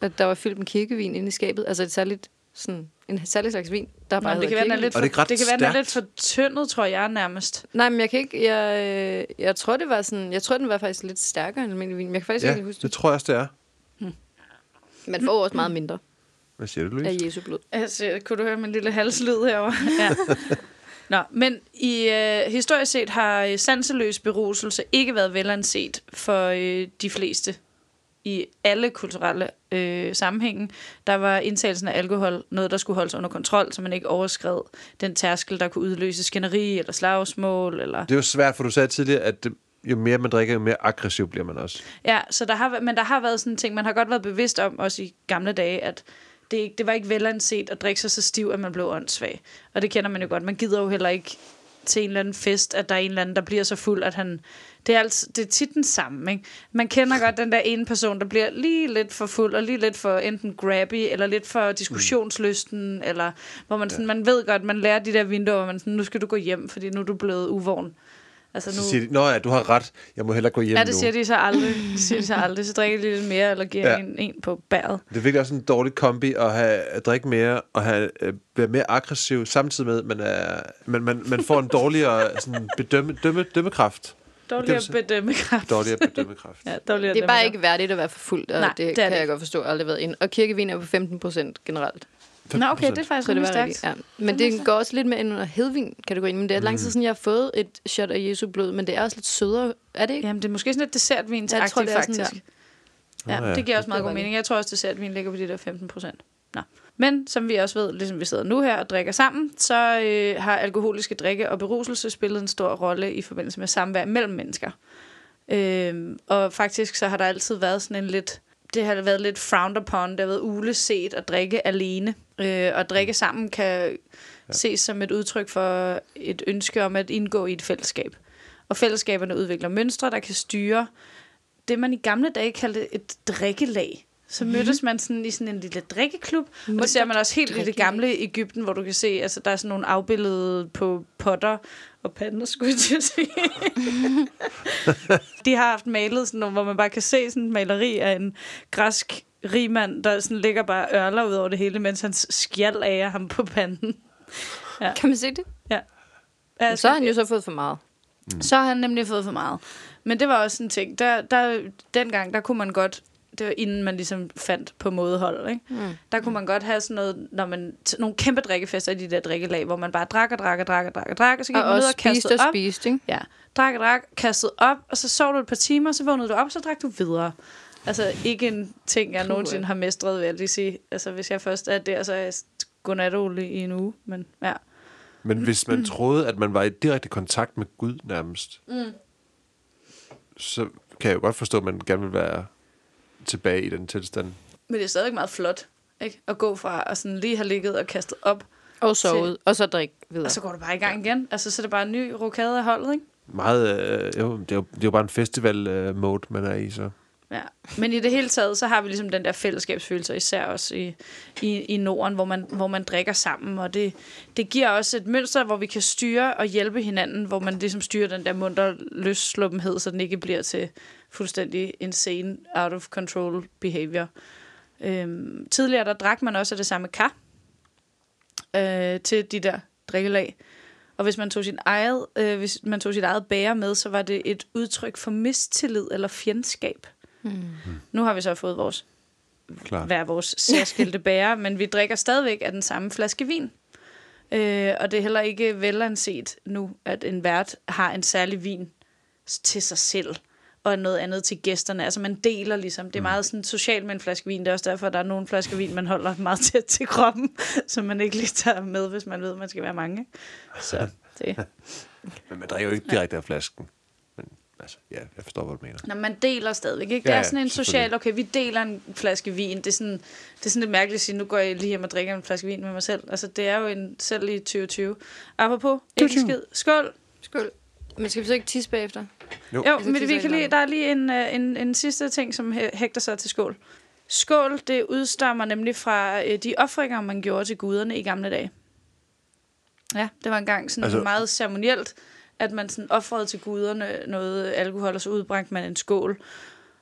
At der var fyldt med kirkevin inde i skabet. Altså et særligt, sådan, en særlig slags vin, der bare Nå, det kan være, den er lidt for, det er det kan være, den er lidt for tyndet, tror jeg nærmest. Nej, men jeg kan ikke... Jeg, øh, jeg tror, det var sådan... Jeg tror, den var faktisk lidt stærkere end almindelig vin. Men jeg kan faktisk Ja, ikke huske det det. tror jeg også, det er. Man får også meget mindre Hvad siger du, af Louise? Jesu blod. Altså, kunne du høre min lille halslyd herovre? Ja. Nå, men i øh, historisk set har sanseløs beruselse ikke været velanset for øh, de fleste i alle kulturelle øh, sammenhænge. Der var indtagelsen af alkohol noget, der skulle holdes under kontrol, så man ikke overskred den tærskel, der kunne udløse skænderi eller slagsmål. Eller... Det er jo svært, for du sagde tidligere, at jo mere man drikker, jo mere aggressiv bliver man også. Ja, så der har, men der har været sådan en ting, man har godt været bevidst om, også i gamle dage, at det, ikke- det var ikke velanset at drikke sig så stiv, at man blev åndssvag. Og det kender man jo godt. Man gider jo heller ikke til en eller anden fest, at der er en eller anden, der bliver så fuld, at han... Det er, altså, det er tit den samme, ikke? Man kender godt den der ene person, der bliver lige lidt for fuld, og lige lidt for enten grabby, eller lidt for diskussionslysten, mm. eller hvor man, sådan, man ved godt, man lærer de der vinduer, hvor man sådan, nu skal du gå hjem, fordi nu er du blevet uvågen. Altså Så nu, siger de, Nå ja, du har ret. Jeg må hellere gå hjem ja, det nu. siger de så aldrig. Det siger de så aldrig. Så drikker de lidt mere, eller giver Ja. en, en på bæret. Det er virkelig også en dårlig kombi at, have, at drikke mere og have, øh, være mere aggressiv, samtidig med, at man, er, man, man, man får en dårligere sådan, bedømme, dømme, dømmekraft. Dårligere så- bedømmekraft. Dårligere bedømmekraft. Ja, dårligere Det bare dømmekraft. ikke værdigt at være for fuld, og Nej, det, det det det kan jeg ikke. godt forstå, aldrig været ind. Og kirkevin på 15 procent generelt. Nå, okay, det er faktisk rimelig stærkt. Ja. Men det går også lidt mere ind under hedvin-kategorien. Men det er lang tid siden, jeg har fået et shot af Jesu blod, men det er også lidt sødere. Er det ikke? Jamen, det er måske sådan lidt dessertvin til Jeg tror, det er sådan faktisk. der. Ja, ja. det giver også meget god mening. Jeg tror også, dessertvin ligger på de der 15 procent. Nå. Men som vi også ved, ligesom vi sidder nu her og drikker sammen, så øh, har alkoholiske drikke og beruselse spillet en stor rolle i forbindelse med samvær mellem mennesker. Øh, og faktisk så har der altid været sådan en lidt det har været lidt frowned upon, det har været uleset at drikke alene. Øh, og drikke sammen kan ja. ses som et udtryk for et ønske om at indgå i et fællesskab. Og fællesskaberne udvikler mønstre, der kan styre det, man i gamle dage kaldte et drikkelag. Så mødtes man sådan i sådan en lille drikkeklub, og det ser man også helt i det gamle Ægypten, hvor du kan se, altså der er sådan nogle afbillede på potter og pander, skulle jeg til at sige. De har haft malet sådan nogle, hvor man bare kan se sådan en maleri af en græsk rigmand, der sådan ligger bare ørler ud over det hele, mens hans skjald af ham på panden. Kan man se det? Ja, Så har han jo så fået for meget. så har han nemlig fået for meget. Men det var også en ting. Der, der, dengang, der kunne man godt, det var inden man ligesom fandt på mådehold, ikke? Mm. Der kunne man godt have sådan noget, når man, t- nogle kæmpe drikkefester i de der drikkelag, hvor man bare drak og drak og drak og drak og drak, og så gik Og man ned og kastede spist og op. ikke? Ja, drak og drak, kastede op, og så sov du et par timer, så vågnede du op, og så drak du videre. Altså ikke en ting, jeg Puh, nogensinde har mestret, vil jeg lige sige. Altså hvis jeg først er der, så er jeg godnatolig i en uge. Men ja. Men hvis man troede, at man var i direkte kontakt med Gud nærmest, mm. så kan jeg jo godt forstå, at man gerne vil være tilbage i den tilstand. Men det er stadig meget flot, ikke? At gå fra at sådan lige have ligget og kastet op, Og sovet, og så drik videre. og så går du bare i gang igen. Altså, så er det bare en ny rokade af holdet, ikke? Meget, øh, jo, det, er jo, det er jo bare en festival-mode, man er i, så. Ja. Men i det hele taget, så har vi ligesom den der fællesskabsfølelse, især også i, i, i Norden, hvor man, hvor man drikker sammen. Og det, det giver også et mønster, hvor vi kan styre og hjælpe hinanden, hvor man ligesom styrer den der munter løssluppenhed, så den ikke bliver til fuldstændig insane, out of control behavior. Øhm, tidligere, der drak man også af det samme kar øh, til de der drikkelag. Og hvis man tog sin eget, øh, hvis man tog sit eget bære med, så var det et udtryk for mistillid eller fjendskab. Mm. Nu har vi så fået vores, Klart. hver vores særskilte bære, men vi drikker stadigvæk af den samme flaske vin. Øh, og det er heller ikke velanset nu, at en vært har en særlig vin til sig selv, og noget andet til gæsterne. Altså man deler ligesom. Det er meget sådan socialt med en flaske vin. Det er også derfor, at der er nogle flasker vin, man holder meget tæt til kroppen, som man ikke lige tager med, hvis man ved, at man skal være mange. Så det. Men man drikker jo ikke direkte af flasken. Men altså, ja, jeg forstår, hvad du mener. Når man deler stadigvæk, ikke? Det Ja, er sådan en social, okay, vi deler en flaske vin. Det er sådan, det er sådan lidt mærkeligt at sige, nu går jeg lige hjem og drikker en flaske vin med mig selv. Altså, det er jo en selv i 2020. Apropos, ikke 2020. skid. Skål! Skål. Men skal vi så ikke tisse bagefter? Jo. Jo, men tisse vi kan lige, der er lige en, øh, en, en sidste ting, som hæ- hægter sig til skål. Skål, det udstammer nemlig fra øh, de offringer, man gjorde til guderne i gamle dage. Ja, det var engang sådan Altså- meget ceremonielt, at man sådan offrede til guderne noget alkohol, og så udbragte man en skål.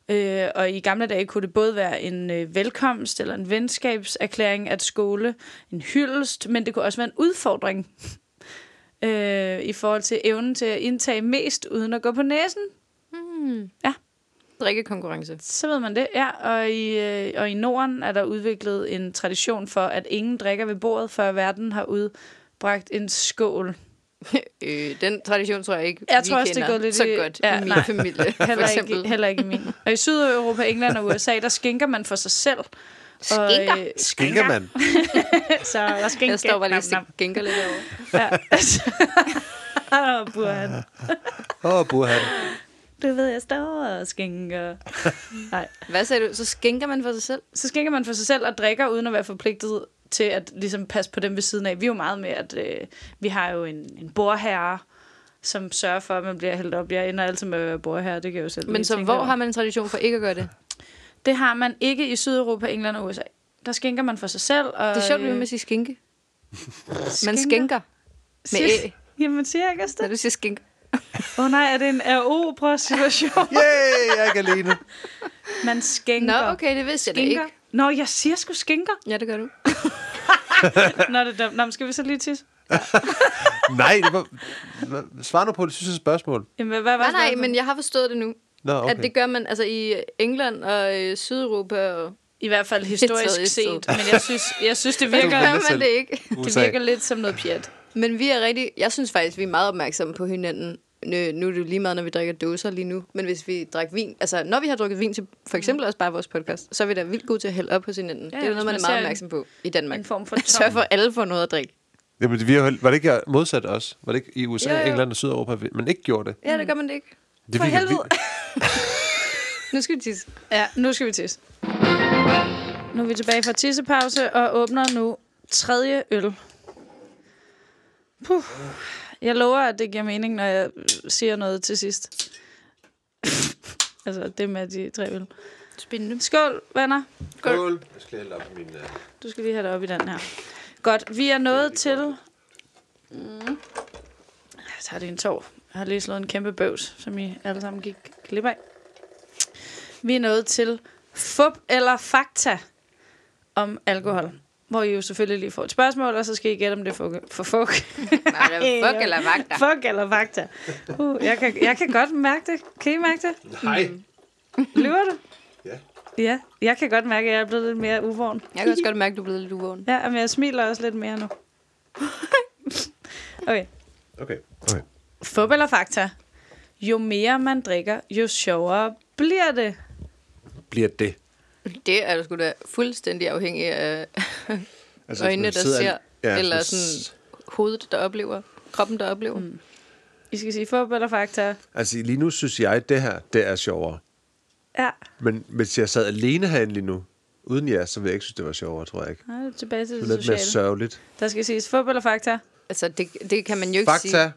Øh, og i gamle dage kunne det både være en øh, velkomst eller en venskabserklæring at skåle, en hyldest, men det kunne også være en udfordring øh, i forhold til evnen til at indtage mest uden at gå på næsen. Hmm. Ja. Drikkekonkurrence. Så ved man det, ja. Og i, øh, og i Norden er der udviklet en tradition for, at ingen drikker ved bordet, før verden har udbragt en skål. øh, den tradition tror jeg ikke, Jeg vi tror også, det kender er gået lidt så i- godt Ja, i min nej. familie, for Heller eksempel. ikke, heller ikke i min. Og i Sydeuropa, England og USA, der skænker man for sig selv. Og, Skinker? øh, Skinker man? Så der skænker. Jeg står bare lige og skænker lidt over. Åh, Burhan. Åh, oh, Burhan. Du ved, jeg står og skænker. Nej. Hvad sagde du? Så skænker man for sig selv? så skænker man for sig selv og drikker, uden at være forpligtet til at ligesom passe på dem ved siden af. Vi er jo meget med, at øh, vi har jo en, en bordherre, som sørger for, at man bliver hældt op. Jeg ender altid med at være bordherre, det kan jeg jo selv Men så hvor har man en tradition for ikke at gøre det? Det har man ikke i Sydeuropa, England og USA. Der skænker man for sig selv. Og, Det er sjovt, øh, med at sige skænke. Man skænker. skænker med Siger- æ, Jamen, siger jeg ikke også når det? du siger skænker. Åh oh, nej, er det en RO-prostitution? Yay, jeg er ikke alene. Man skænker. Nå, okay, det vidste jeg ikke. Nå, jeg siger sgu skinker. Ja, det gør du. Nå, det er dumt. Nå, men skal vi så lige tisse? Nej, det var... Svar nu på det sidste spørgsmål. Jamen, hvad, var Nej, nej, men jeg har forstået det nu. Nå, okay. At det gør man altså i England og øh, Sydeuropa. Og... I hvert fald historisk set. Men jeg synes, jeg synes det virker, selv. man det ikke. det virker lidt som noget pjat. Men vi er rigtig... Jeg synes faktisk, vi er meget opmærksomme på hinanden. Nu, nu er det jo lige meget, når vi drikker dåser lige nu. Men hvis vi drikker vin... Altså, når vi har drukket vin til for eksempel også bare vores podcast, så er vi da vildt gode til at hælde op hos hinanden. Ja, Ja, det er jo noget, man man er meget opmærksom på i Danmark. En form for Sørg for, at alle får noget at drikke. Jamen, vi har, var det ikke modsat os? Var det ikke i USA, Jo, jo. England og Sydeuropa, men ikke gjorde det? Ja, det gør man det ikke. Det For helvede. Nu skal vi tisse. Ja, nu skal vi tisse. Nu er vi tilbage fra tissepause og åbner nu tredje øl. Puh. Jeg lover, at det giver mening, når jeg siger noget til sidst. altså, det med de tre øl. Spændende. Skål, venner. Skål. Jeg skal hælde op i min... Uh... Du skal lige have det op i den her. Godt, vi er nået til... Mm. Jeg tager det i en tår. Jeg har lige slået en kæmpe bøvs, som I alle sammen gik glip af. Vi er nået til fup eller fakta om alkohol. Hvor I jo selvfølgelig lige får et spørgsmål, og så skal I gætte, om det er fuck. For fuck. Nej, det er fuck eller vagter. fuck eller fakta. Uh, jeg, kan, jeg kan godt mærke det. Kan I mærke det? Nej. Lyver du? Ja. Ja, jeg kan godt mærke, at jeg er blevet lidt mere uvågen. Jeg kan også godt mærke, at du er blevet lidt uvågen. Ja, men jeg smiler også lidt mere nu. Okay. Okay. okay. Fup eller fakta? Jo mere man drikker, jo sjovere bliver det. Bliver det? Det er du sgu da fuldstændig afhængig af Altså, øjnene, der ser, ja, eller sådan- hovedet, der oplever, kroppen, der oplever. Mm. I skal sige fup eller fakta? Altså, lige nu synes jeg, at det her, det er sjovere. Ja. Men hvis jeg sad alene herinde lige nu, uden jer, så ville jeg ikke synes, det var sjovere, tror jeg ikke. Nej, det er tilbage til Det det, er lidt mere sociale. sørgeligt. Der skal siges fup eller fakta? Altså, det, det kan man jo ikke sige. Fakta.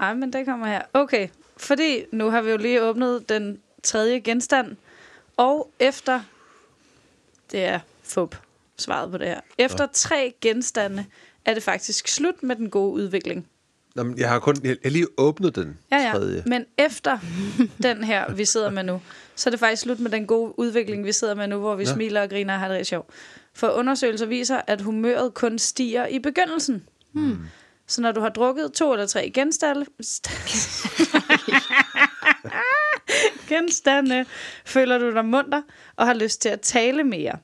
Ej, men det kommer her. Okay, fordi nu har vi jo lige åbnet den tredje genstand, og efter, det er fup, svaret på det her, efter tre genstande er det faktisk slut med den gode udvikling. Nå, men jeg har kun jeg har lige åbnet den Ja, ja. tredje. Men efter den her, vi sidder med nu, så er det faktisk slut med den gode udvikling, vi sidder med nu, hvor vi Nå. smiler og griner og har det sjovt. For undersøgelser viser, at humøret kun stiger i begyndelsen. Hmm. Så når du har drukket to eller tre genstande, genstande, føler du dig munter og har lyst til at tale mere.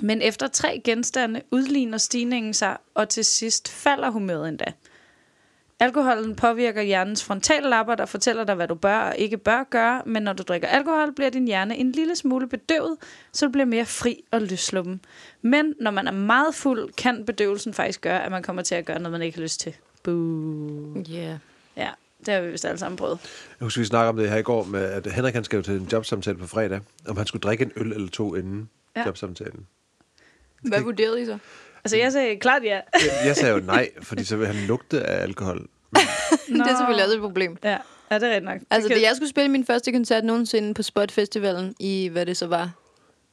Men efter tre genstande udligner stigningen sig, og til sidst falder humøret endda. Alkoholen påvirker hjernens frontallapper, der fortæller dig, hvad du bør og ikke bør gøre, men når du drikker alkohol, bliver din hjerne en lille smule bedøvet, så du bliver mere fri og løsluppen. Men når man er meget fuld, kan bedøvelsen faktisk gøre, at man kommer til at gøre noget, man ikke har lyst til. Boo. Yeah. Ja, det har vi vist alle sammen prøvet. Jeg husker, vi snakkede om det her i går, med, at Henrik han skrev til en jobsamtale på fredag, om han skulle drikke en øl eller to inden ja. jobsamtalen. Hvad vurderede I så? Altså, jeg sagde klart ja. Jeg, jeg sagde jo nej, fordi så vil han lugte af alkohol. Det er selvfølgelig også et problem. Ja, ja det er rigtigt nok. Altså, det da jeg skulle spille min første koncert nogensinde på Spot Festivalen i, hvad det så var,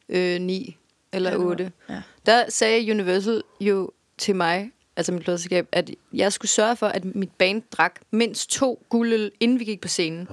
øh, 9 eller Ja, det var- 8, ja. der sagde Universal jo til mig, altså mit pladselskab, at jeg skulle sørge for, at mit band drak mindst to guldøl, inden vi gik på scenen.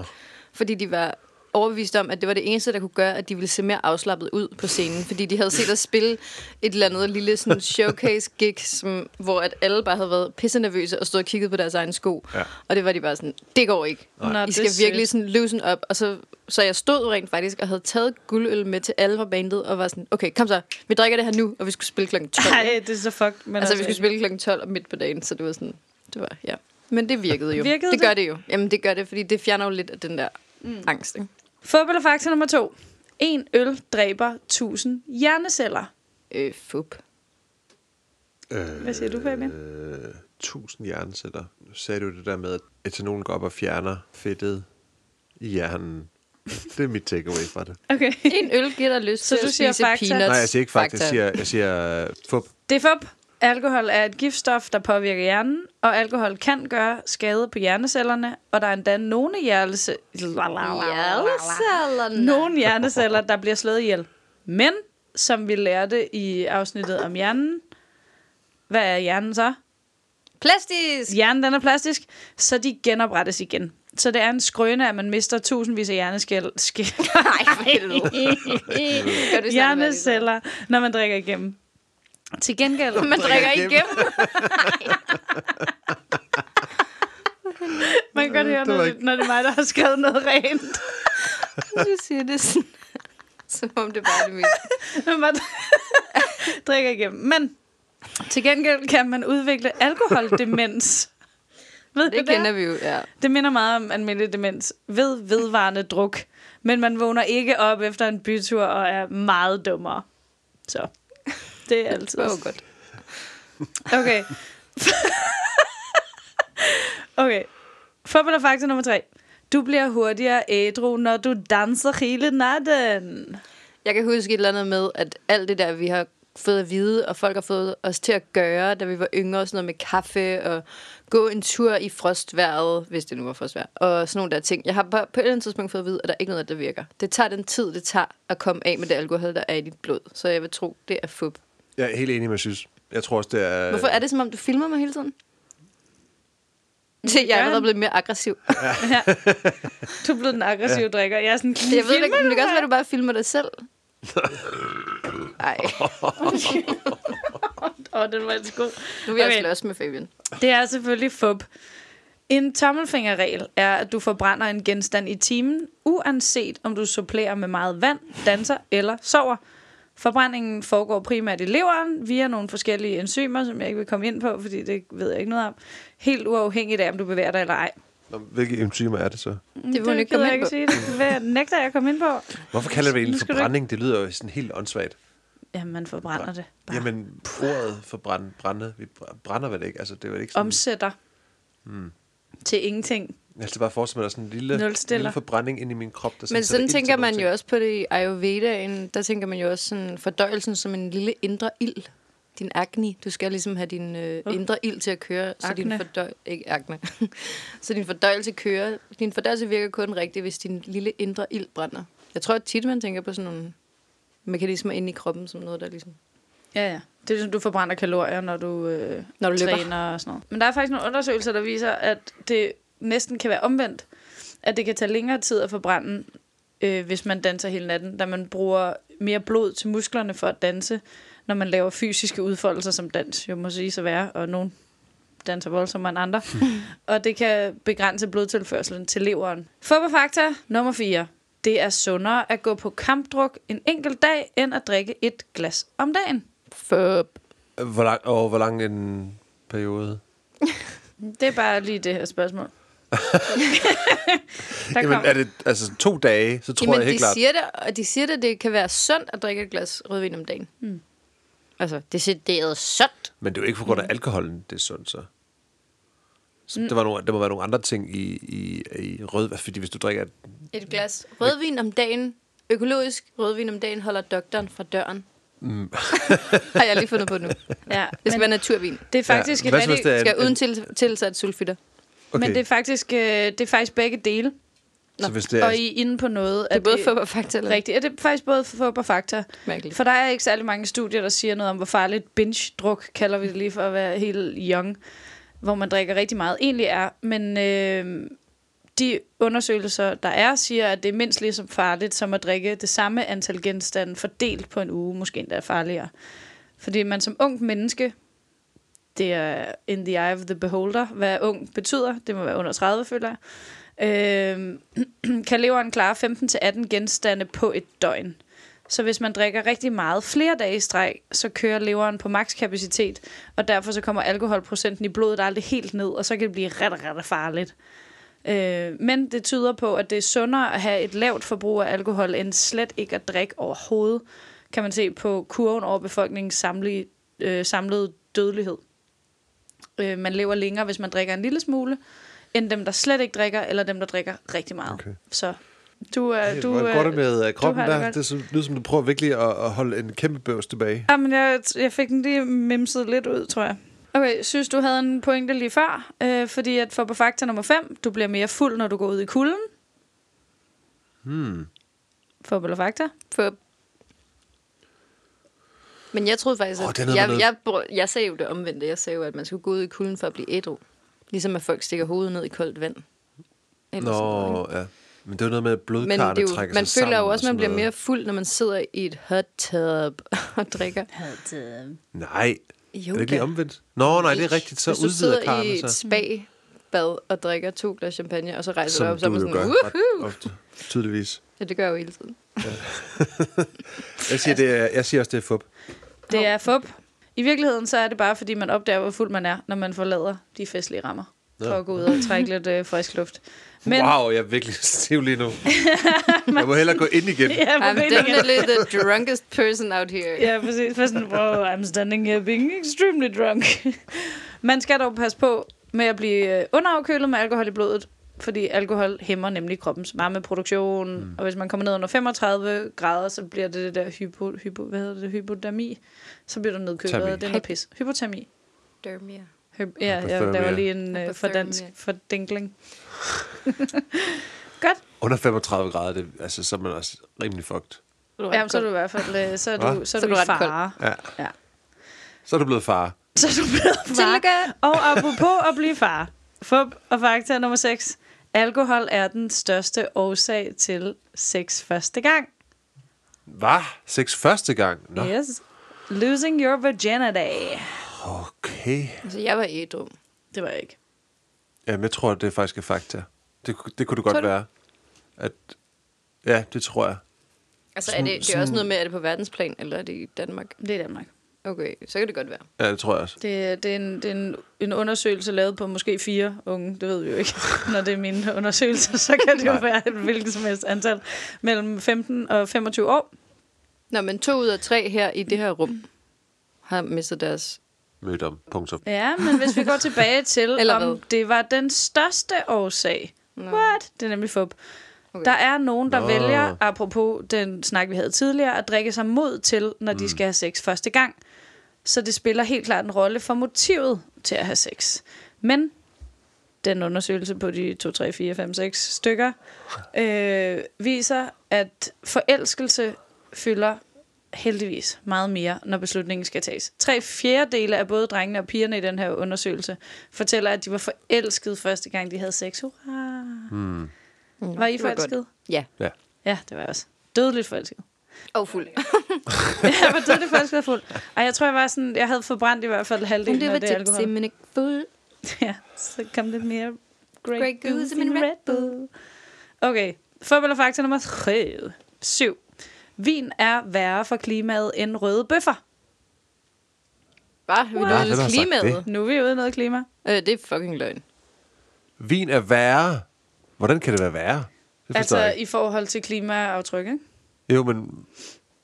Fordi de var overbevist om, at det var det eneste, der kunne gøre, at de ville se mere afslappet ud på scenen. Fordi de havde set os spille et eller andet lille sådan showcase-gig, som, hvor at alle bare havde været pisse nervøse og stod og kigget på deres egen sko. Ja. Og det var de bare sådan, det går ikke. Nå, I skal virkelig sådan loosen op. Og så, så jeg stod rent faktisk og havde taget guldøl med til alle fra bandet, og var sådan, okay, kom så, vi drikker det her nu, og vi skulle spille klokken 12. Nej, det er så fucked. Men altså, vi skulle spille klokken 12 midt på dagen, så det var sådan, det var, ja. Men det virkede jo. Virkede det det? gør det jo. Jamen, det gør det, fordi det fjerner jo lidt af den der mm. angst, ikke? Fakta nummer to. En øl dræber 1000 hjerneceller. Øh, fup. Øh, Hvad siger du, Fabian? Øh, 1000 hjerneceller. Nu sagde du det der med, at etanolen går op og fjerner fedtet i hjernen. Det er mit takeaway fra det. Okay. En øl giver dig lyst Så til du at siger spise fakta? peanuts. Nej, jeg siger ikke faktisk. Jeg siger, jeg siger uh, fup. Det er fup. Alkohol er et giftstof, der påvirker hjernen, og alkohol kan gøre skade på hjernecellerne, og der er endda nogle, hjernece... Hjernecellerne. nogle hjerneceller, der bliver slået ihjel. Men, som vi lærte i afsnittet om hjernen, hvad er hjernen så? Plastisk! Hjernen den er plastisk, så de genoprettes igen. Så det er en skrøne, at man mister tusindvis af hjerneskæl, skæl, Nej, hjerneceller, når man drikker igennem. Til gengæld... Man drikker igennem. igennem. Man kan godt høre, Det når det, ikke- når det er mig, der har skrevet noget rent. Du siger det sådan. Som om det bare er det. Man drikker igennem. Men til gengæld kan man udvikle alkoholdemens. Ved du Det kender vi jo, ja. Det minder meget om almindelig demens ved vedvarende druk. Men man vågner ikke op efter en bytur og er meget dummere. Så det er altid. Jo godt. Okay. okay. Fodbold og fakta nummer tre. Du bliver hurtigere ædru, når du danser hele natten. Jeg kan huske et eller andet med, at alt det der, vi har fået at vide, og folk har fået os til at gøre, da vi var yngre, sådan noget med kaffe og gå en tur i frostværet, hvis det nu var frostvejr, og sådan nogle der ting. Jeg har på, på et eller andet tidspunkt fået at vide, at der er ikke noget, der virker. Det tager den tid, det tager at komme af med det alkohol, der er i dit blod. Så jeg vil tro, det er fup. Jeg er helt enig med synes. Jeg tror også, det er... Hvorfor er det, som om du filmer mig hele tiden? Det, jeg er allerede han. blevet mere aggressiv. Ja. Du er blevet den aggressive ja. drikker. Jeg er sådan, Jeg ved det filmer ikke, det kan også være, at du bare filmer dig selv. Nej, Åh, den var altså god. nu vil jeg Okay. okay. slås med Fabian. Det er selvfølgelig fup. En tommelfingerregel er, at du forbrænder en genstand i timen, uanset om du supplerer med meget vand, danser eller sover. Forbrændingen foregår primært i leveren via nogle forskellige enzymer, som jeg ikke vil komme ind på, fordi det ved jeg ikke noget om. Helt uafhængigt af, om du bevæger dig eller ej. Nå, Hvilke enzymer er det så? Det vil hun ikke komme ind på. sige. Det jeg nægter jeg at komme ind på. Hvorfor kalder vi det egentlig forbrænding? Det lyder jo sådan helt åndssvagt. Jamen, man forbrænder det. Bare. Jamen, ordet for brænde, vi br- brænder vel ikke? Altså, det er vel ikke sådan... Omsætter Hmm. til ingenting. Jeg skal bare forestille mig, at der er sådan en lille, lille forbrænding ind i min krop. Der Men sætter sådan til tænker man jo også på det i Ayurvedaen. Der tænker man jo også sådan fordøjelsen som en lille indre ild. Din agni. Du skal ligesom have din øh, Uh. indre ild til at køre. Så din fordøj... Ikke akne. så din fordøjelse kører. Din fordøjelse virker kun rigtigt, hvis din lille indre ild brænder. Jeg tror at tit, man tænker på sådan nogle mekanismer inde i kroppen, som noget, der ligesom... Ja, ja. Det er ligesom, du forbrænder kalorier, når du, øh, Når du løber. træner og sådan noget. Men der er faktisk nogle undersøgelser, der viser, at det næsten kan være omvendt. At det kan tage længere tid at forbrænde, øh, hvis man danser hele natten, da man bruger mere blod til musklerne for at danse, når man laver fysiske udfoldelser som dans, jo må sige så være, og nogen danser voldsommere end andre. og det kan begrænse blodtilførselen til leveren. Fodboldfakta nummer 4. Det er sundere at gå på kampdruk en enkelt dag, end at drikke et glas om dagen. Fup. Hvor lang, og hvor lang en periode? Det er bare lige det her spørgsmål. der Jamen, er det altså to dage, så tror Jamen, jeg helt de klart... siger det, og de siger det, at det kan være sundt at drikke et glas rødvin om dagen. Mm. Altså, decideret sundt. Men det er jo ikke på grund af alkoholen, det er sundt, så. så der, var nogle, der må være nogle andre ting i, i, i rød, fordi hvis du drikker... Et glas rødvin om dagen, økologisk rødvin om dagen, holder doktoren fra døren. Mm, Har jeg lige fundet på nu. Det Ja, skal men være naturvin. det er faktisk Ja, et rigtig, det Skal en- uden til, tilsat sulfitter. Okay, men det er faktisk, øh, det er faktisk begge dele. så hvis det er... Og I er inde på noget. Det er både fup og fakta, eller Rigtigt. Ja, det er faktisk både fup og fakta. mærkeligt. For der er ikke særlig mange studier, der siger noget om, hvor farligt binge-druk, kalder vi det lige for at være helt young, hvor man drikker rigtig meget, egentlig er. Men øh, de undersøgelser, der er, siger, at det er mindst lige så farligt som at drikke det samme antal genstande fordelt på en uge, måske endda farligere. Fordi man som ung menneske, det er in the eye of the beholder, hvad ung betyder, det må være under 30, føler jeg, øh, kan leveren klare 15-18 genstande på et døgn. Så hvis man drikker rigtig meget flere dage i streg, så kører leveren på makskapacitet, og derfor så kommer alkoholprocenten i blodet aldrig helt ned, og så kan det blive ret, ret farligt. Øh, men det tyder på, at det er sundere at have et lavt forbrug af alkohol, end slet ikke at drikke overhovedet, kan man se på kurven over befolkningens samlede, øh, samlede dødelighed. Øh, man lever længere, hvis man drikker en lille smule, end dem, der slet ikke drikker, eller dem, der drikker rigtig meget. Okay. Så du, øh, Du, det øh, med uh, kroppen det der? godt. Det, så- lyder som, du prøver virkelig at, at holde en kæmpe bøvs tilbage. Jamen, jeg, jeg fik den lige mimset lidt ud, tror jeg. Okay, synes du havde en pointe lige før, øh, fordi at for på fakta nummer 5, du bliver mere fuld, når du går ud i kulden. Hmm. For eller fakta? Fup. Men jeg troede faktisk, at noget jeg, jeg, jeg, jeg sagde jo det omvendte. Jeg sagde jo, at man skulle gå ud i kulden for at blive ædru. Ligesom at folk stikker hovedet ned i koldt vand. Eller sådan noget, Nå, ja. Men det er jo noget med, at Men blodkarrene det er jo, trækker man sig føler sammen jo og også, at man bliver noget. mere fuld, når man sidder i et hot tub og drikker. Nej, Jo, er det ikke lige omvendt? Nå, nej, det er rigtigt. Så Hvis du udvider sidder karrene i et spa-bad og drikker to glas champagne, og så rejser du op, så er du man sådan, gør ofte, tydeligvis. Ja, det gør jeg jo hele tiden. Jeg siger, det er, jeg siger også, det er fup. Det er fup. I virkeligheden så er det bare, fordi man opdager, hvor fuld man er, når man forlader de festlige rammer. For Ja. at gå ud og trække lidt øh, frisk luft. Men... Wow, jeg er virkelig stiv lige nu. jeg må hellere gå ind igen. På I'm definitely the drunkest person out here. Ja, præcis. For sådan, wow, I'm standing here being extremely drunk. Man skal dog passe på med at blive øh, underafkølet med alkohol i blodet, fordi alkohol hæmmer nemlig kroppens varmeproduktion. Mm. Og hvis man kommer ned under 35 grader, så bliver det det der hypo, hypo, hvad hedder det, hypodermi. Så bliver du nedkølet, Termi. og det er noget pis. Hypotermi. Dermia. Hy- ja, jeg laver lige en øh, for dansk fordinkling. Godt. Under 35 grader, det, altså, så er man også rimelig fucked. Jamen, så er du i hvert fald øh, så er du, så er Så du, er du fare. Ja. Ja. Så er du blevet far. Så er du blevet far. Tillykke! Og apropos at blive far. Fup og fakta nummer 6. Alkohol er den største årsag til sex første gang. Hvad? Sex første gang? Nå, Yes. Losing your virginity. okay. Altså, jeg var ædru. Det var jeg ikke. Jamen, jeg tror, det er faktisk er fakta. Det, det kunne det godt Tror du? være. At, ja, det tror jeg. Altså, er det, det er også noget med, er det på verdensplan, eller er det i Danmark? Det er Danmark. Okay, så kan det godt være. Ja, det tror jeg også. Det, det, er, en, det er en, en undersøgelse lavet på måske fire unge. Det ved vi jo ikke. Når det er mine undersøgelser, så kan det jo være et hvilket som helst antal. Mellem 15 og 25 år. Nå, men to ud af tre her i det her rum har mistet deres... Mødt om. Punktum. Ja, men hvis vi går tilbage til, Eller om hvad? det var den største årsag. Nå. What? Det er nemlig fup. Okay. Der er nogen, der Nå. vælger, apropos den snak, vi havde tidligere, at drikke sig mod til, når de skal have sex første gang. Så det spiller helt klart en rolle for motivet til at have sex. Men den undersøgelse på de 2, 3, 4, 5, 6 stykker øh, viser, at forelskelse fylder heldigvis meget mere, når beslutningen skal tages. Tre fjerdedele af både drengene og pigerne i den her undersøgelse fortæller, at de var forelskede første gang, de havde sex. Hurra! Hmm. Mm, Var I forelskede? Ja. Ja. Ja, det var jeg også. Dødeligt forelsket. Og fuld. jeg var dødeligt forelsket og fuld. Og jeg tror, jeg var sådan, jeg havde forbrændt i hvert fald halvdelen det af det tipsy, alkohol. men ikke fuld. Ja, så kom lidt mere Grey, Grey Goose i min Red Bull. Okay, fodbold og fakta nummer 3. 7. Vin er værre for klimaet end røde bøffer. Bare, vi lød sagt klimaet. det? Nu er vi ude i noget klima. Øh, det er fucking løgn. Vin er værre. Hvordan kan det være værre? Det jeg Altså ikke. i forhold til klimaaftryk, ikke? Jo, men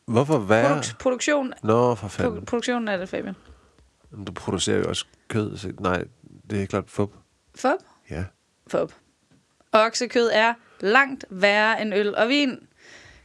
hvorfor værre? Produk- produktion, Nå, for pro- fanden. produktionen af det, Fabian. Men Du producerer jo også kød, så nej, det er klart fup. Fup. Ja. Fup. Oksekød er langt værre end øl og vin.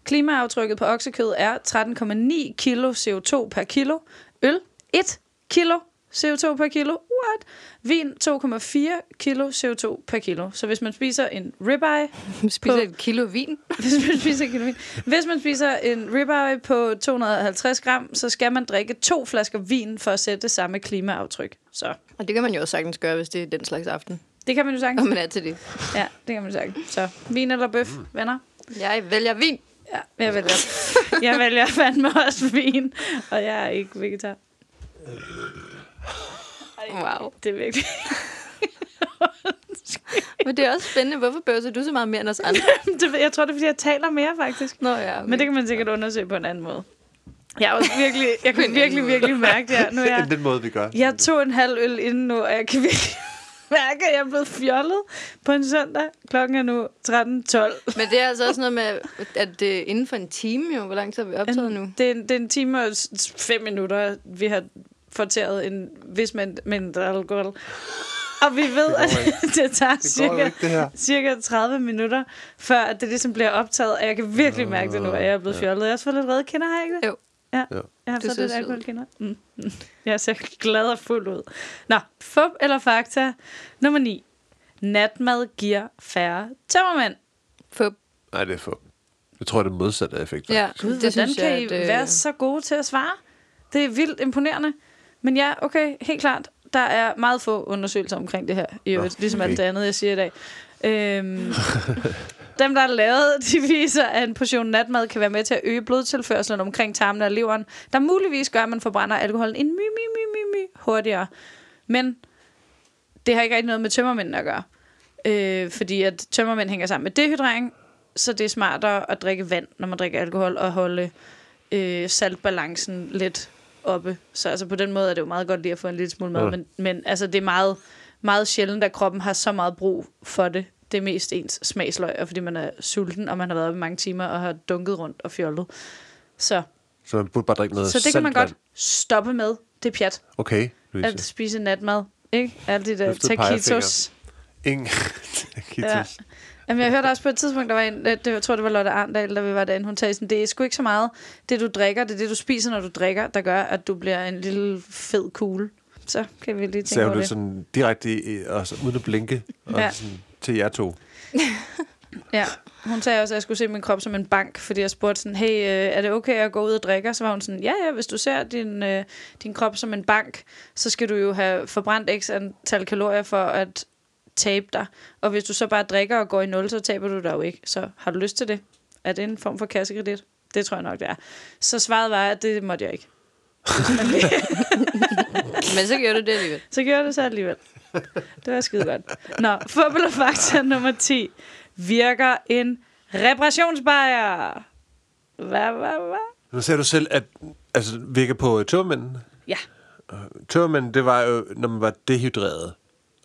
Klimaaftrykket på oksekød er 13,9 kilo CO2 per kilo. Øl 1 kilo CO2 per kilo. What? Vin 2,4 kilo CO2 per kilo. Så hvis man spiser en ribeye, spiser På- et kilo vin. hvis man spiser, en kilo vin, hvis man spiser en ribeye på 250 gram, så skal man drikke to flasker vin for at sætte det samme klimaaftryk. Så Og det kan man jo også sagtens gøre, hvis det er den slags aften. det kan man jo sagtens. Om man er til det. Ja, det kan man sagtens. Så vin eller bøf, venner? Jeg vælger vin. Ja, jeg vælger, jeg vælger fandme også vin, og jeg er ikke vegetar. Wow. Det er virkelig... Men det er også spændende. Hvorfor bøvser du så meget mere end os andre? det, jeg tror, det er, fordi jeg taler mere, faktisk. Nå ja, okay. Men det kan man sikkert undersøge på en anden måde. Jeg også virkelig, jeg kan virkelig, virkelig mærke det her. Nu er jeg, Den måde, vi gør. jeg tog en halv øl inden nu, og jeg kan virkelig mærke, at jeg er blevet fjollet på en søndag. Klokken er nu 13.12. Men det er altså også noget med, at det er inden for en time jo. Hvor lang tid har vi optaget nu? Det er, en- det er en time og fem minutter, vi har fortæret en vis mænd- mindre alkohol. Og vi ved, at det tager Det cirka, ikke, det cirka 30 minutter, før at det ligesom bliver optaget. Og jeg kan virkelig mærke det nu, at jeg er blevet fjollet. Jeg har også fået lidt røde kinder, har jeg ikke det? Jo. Ja, Jo. jeg har fået ser lidt alkoholkinder. Mm. mm. Jeg ser glad og fuld ud. Nå, fup eller fakta. Nummer 9. Natmad giver færre tømmermænd. Fup. Nej, det er fup. Jeg tror, det er modsatte effekt. Ja, faktisk. Gud, det hvordan synes kan jeg, I at, øh, være så gode til at svare? Det er vildt imponerende. Men ja, okay, helt klart. Der er meget få undersøgelser omkring det her, i øvrigt, ligesom okay. alt det andet, jeg siger i dag. Øhm, dem, der er lavet, de viser, at en portion natmad kan være med til at øge blodtilførselen omkring tarmene og leveren, der muligvis gør, at man forbrænder alkoholen en my, my, my, my, my hurtigere. Men det har ikke rigtig noget med tømmermændene at gøre. Øh, fordi at tømmermænd hænger sammen med dehydrering, så det er smartere at drikke vand, når man drikker alkohol, og holde øh, saltbalancen lidt oppe. Så altså på den måde er det jo meget godt lige at få en lille smule mad, Ja. men, men altså det er meget, meget sjældent, at kroppen har så meget brug for det. Det er mest ens smagsløg, og fordi man er sulten, og man har været oppe i mange timer og har dunket rundt og fjollet. Så, Så man burde bare drikke noget så det kan man godt stoppe med. Det er pjat. Okay, Louise. At spise natmad. Ikke? Alt det der taquitos. Ingen Ja. Jamen, jeg hørte også på et tidspunkt, der var en, det, jeg tror, det var Lotte Arndal, der vi var derinde, hun sagde sådan, det er sgu ikke så meget det, du drikker, det er det, du spiser, når du drikker, der gør, at du bliver en lille fed kugle. Så kan vi lige tænke Sagde over det sådan direkte, og så, uden at blinke, og Ja. sådan, til jer to. Ja, hun sagde også, at jeg skulle se min krop som en bank, fordi jeg spurgte sådan, hey, øh, er det okay at gå ud og drikke? Så var hun sådan, ja, ja, hvis du ser din, øh, din krop som en bank, så skal du jo have forbrændt x antal kalorier for at tabe dig. Og hvis du så bare drikker og går i nul, så taber du dig jo ikke. Så har du lyst til det? Er det en form for kassekredit? Det tror jeg nok, det er. Så svaret var, at det måtte jeg ikke. Men så gjorde du det alligevel. Så gjorde det så alligevel. Det var skide godt. Nå, fumble og fakta nummer 10. Virker en reparationsbajer? Hvad, hvad, hvad? Nu ser du selv, at altså, virker på tørmændene. Ja. Tørmænd, det var jo, når man var dehydreret,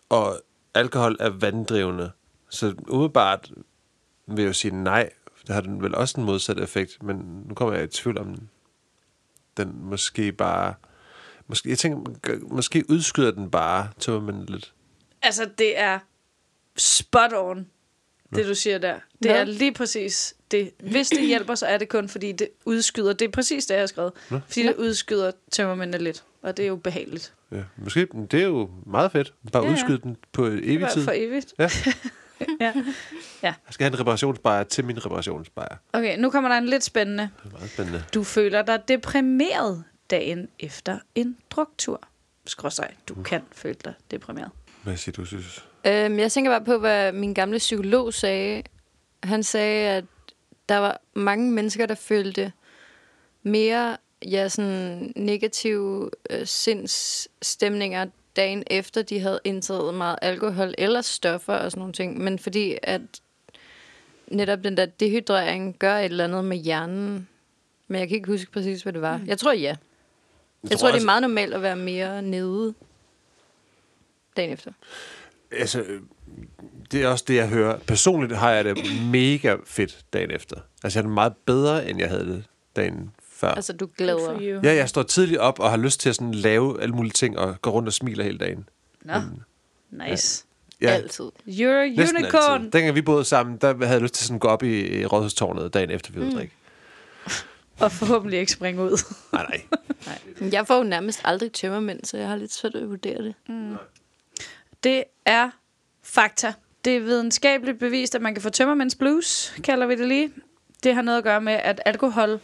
og alkohol er vanddrivende. Så umiddelbart vil jeg jo sige nej. Det har den vel også en modsat effekt, men nu kommer jeg i tvivl om den. Den måske bare... Måske, jeg tænker, måske udskyder den bare tørmænd lidt. Altså, det er spot on, det du siger der. Det Hvad? er lige præcis det. Hvis det hjælper, så er det kun, fordi det udskyder. Det er præcis det, jeg har skrevet. Fordi det udskyder tømmermændene lidt. Og det er jo behageligt. Ja, måske, men det er jo meget fedt. Bare Ja, ja, ja. udskyde den på evig Det tid. var for evigt. Ja. Ja. Jeg skal have en reparationsbajer til min reparationsbajer. Okay, nu kommer der en lidt spændende. Det er meget spændende. Du føler dig deprimeret dagen efter en druktur. Skråstreg, du kan føle dig deprimeret. Hvad siger du, synes? Øhm, jeg tænker bare på, hvad min gamle psykolog sagde. Han sagde, at der var mange mennesker, der følte mere ja, sådan negative øh, sindsstemninger dagen efter, de havde indtaget meget alkohol eller stoffer og sådan nogle ting. Men fordi at netop den der dehydrering gør et eller andet med hjernen. Men jeg kan ikke huske præcis, hvad det var. Jeg tror ja. Jeg, jeg tror, det er meget normalt at være mere nede dagen efter. Altså, det er også det, jeg hører. Personligt har jeg det mega fedt dagen efter. Altså, jeg har det meget bedre, end jeg havde det dagen før. Altså, du glæder. ja, jeg står tidligt op og har lyst til at sådan lave alle mulige ting og gå rundt og smiler hele dagen. Nå, nice. Ja, Altid. You're a næsten unicorn. altid. Dengang vi boede sammen, der havde jeg lyst til sådan at gå op i, i rådhustårnet dagen efter, vi mm. drikke. Og forhåbentlig ikke springe ud. Nej, nej. Jeg får jo nærmest aldrig tømmermænd, så jeg har lidt svært ved at vurdere det. Det er fakta. Det er videnskabeligt bevist, at man kan få tømmermænds blues, kalder vi det lige. Det har noget at gøre med, at alkohol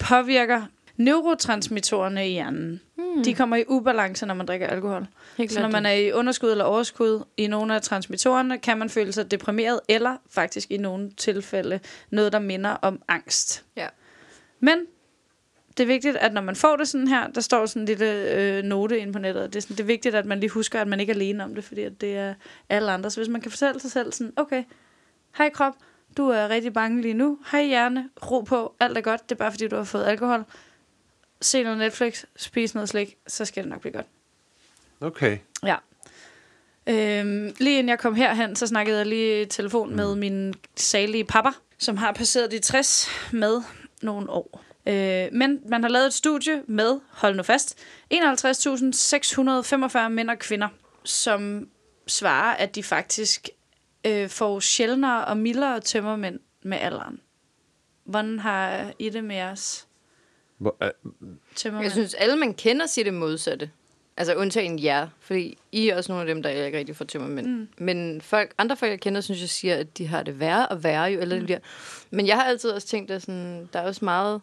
påvirker neurotransmittorerne i hjernen. Hmm. De kommer i ubalance, når man drikker alkohol. Helt Så når man er i underskud eller overskud i nogle af transmittorerne, kan man føle sig deprimeret, eller faktisk i nogle tilfælde noget, der minder om angst. Ja. Men det er vigtigt, at når man får det sådan her, der står sådan en lille øh, note inde på nettet, det er, sådan, det er vigtigt, at man lige husker, at man ikke er alene om det, fordi at det er alle andre. Så hvis man kan fortælle sig selv sådan, okay, hej krop, du er rigtig bange lige nu, hej hjerne, ro på, alt er godt, det er bare fordi, du har fået alkohol. Se noget Netflix, spis noget slik, så skal det nok blive godt. Okay. Ja. Øhm, lige inden jeg kom herhen, så snakkede jeg lige i telefon med min salige pappa, som har passeret de 60 med nogle år. Øh, men man har lavet et studie med, hold nu fast, 51.645 mænd og kvinder, som svarer, at de faktisk øh, får sjældnere og mildere tømmermænd med alderen. Hvordan har I det med jeres Hvor, øh, tømmermænd? Jeg synes, alle man kender siger det modsatte. Altså undtagen jer, fordi I er også nogle af dem, der ikke rigtig får tømmermænd. Mm. Men folk, andre folk, jeg kender, synes jeg siger, at de har det værre og værre jo, eller mm. det bliver. Men jeg har altid også tænkt, at sådan, der er også meget...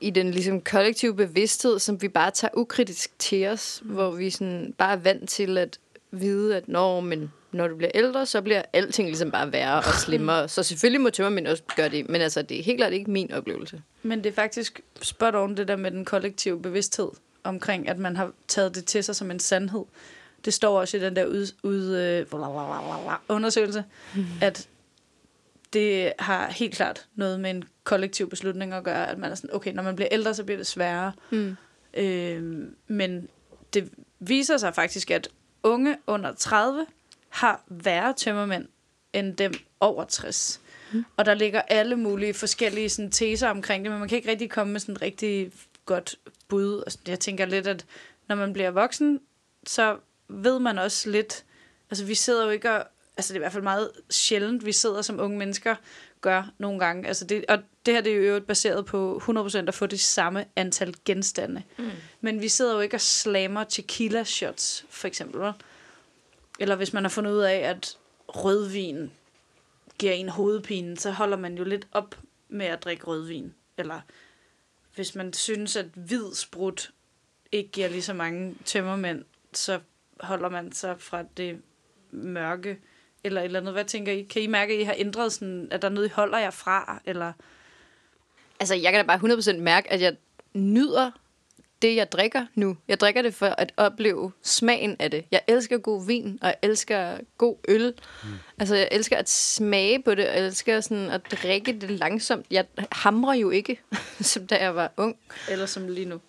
i den ligesom kollektive bevidsthed, som vi bare tager ukritisk til os, mm. hvor vi sådan bare er vant til at vide, at når, men når du bliver ældre, så bliver alting ligesom bare værre og slemmere. så selvfølgelig må tømmermænd også gøre det, men altså, det er helt klart ikke min oplevelse. Men det er faktisk spot on det der med den kollektive bevidsthed omkring, at man har taget det til sig som en sandhed. Det står også i den der ud, ud, øh, undersøgelse, mm. at det har helt klart noget med en kollektiv beslutning at gøre, at man er sådan, okay, når man bliver ældre, så bliver det sværere. Mm. Øh, men det viser sig faktisk, at unge under 30 har værre tømmermænd end dem over 60. Mm. Og der ligger alle mulige forskellige sådan, teser omkring det, men man kan ikke rigtig komme med sådan et rigtig godt bud. Jeg tænker lidt, at når man bliver voksen, så ved man også lidt... Altså, vi sidder jo ikke og... Altså, det er i hvert fald meget sjældent, vi sidder som unge mennesker gør nogle gange. Altså det, og det her det er jo øvrigt baseret på 100% at få det samme antal genstande. Mm. Men vi sidder jo ikke og slammer tequila shots, for eksempel. Vel? Eller hvis man har fundet ud af, at rødvin giver en hovedpine, så holder man jo lidt op med at drikke rødvin. Eller hvis man synes, at hvid sprut ikke giver lige så mange tømmermænd, så holder man sig fra det mørke eller et eller andet. Hvad tænker I? Kan I mærke, at I har ændret sådan, at der er noget, I holder jer fra? Eller? Altså, jeg kan da bare 100% mærke, at jeg nyder det, jeg drikker nu. Jeg drikker det for at opleve smagen af det. Jeg elsker god vin, og jeg elsker god øl. Mm. Altså, jeg elsker at smage på det, og jeg elsker sådan at drikke det langsomt. Jeg hamrer jo ikke, som da jeg var ung. Eller som lige nu.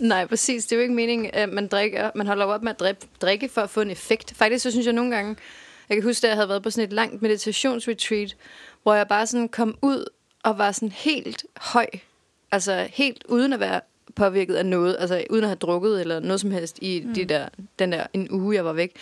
Nej, præcis. Det er jo ikke meningen, at man, drikker, man holder op med at drikke for at få en effekt. Faktisk så synes jeg nogle gange, jeg kan huske, at jeg havde været på sådan et langt meditationsretreat, hvor jeg bare sådan kom ud og var sådan helt høj. Altså helt uden at være påvirket af noget, altså uden at have drukket eller noget som helst i mm. de der, den der en uge, jeg var væk.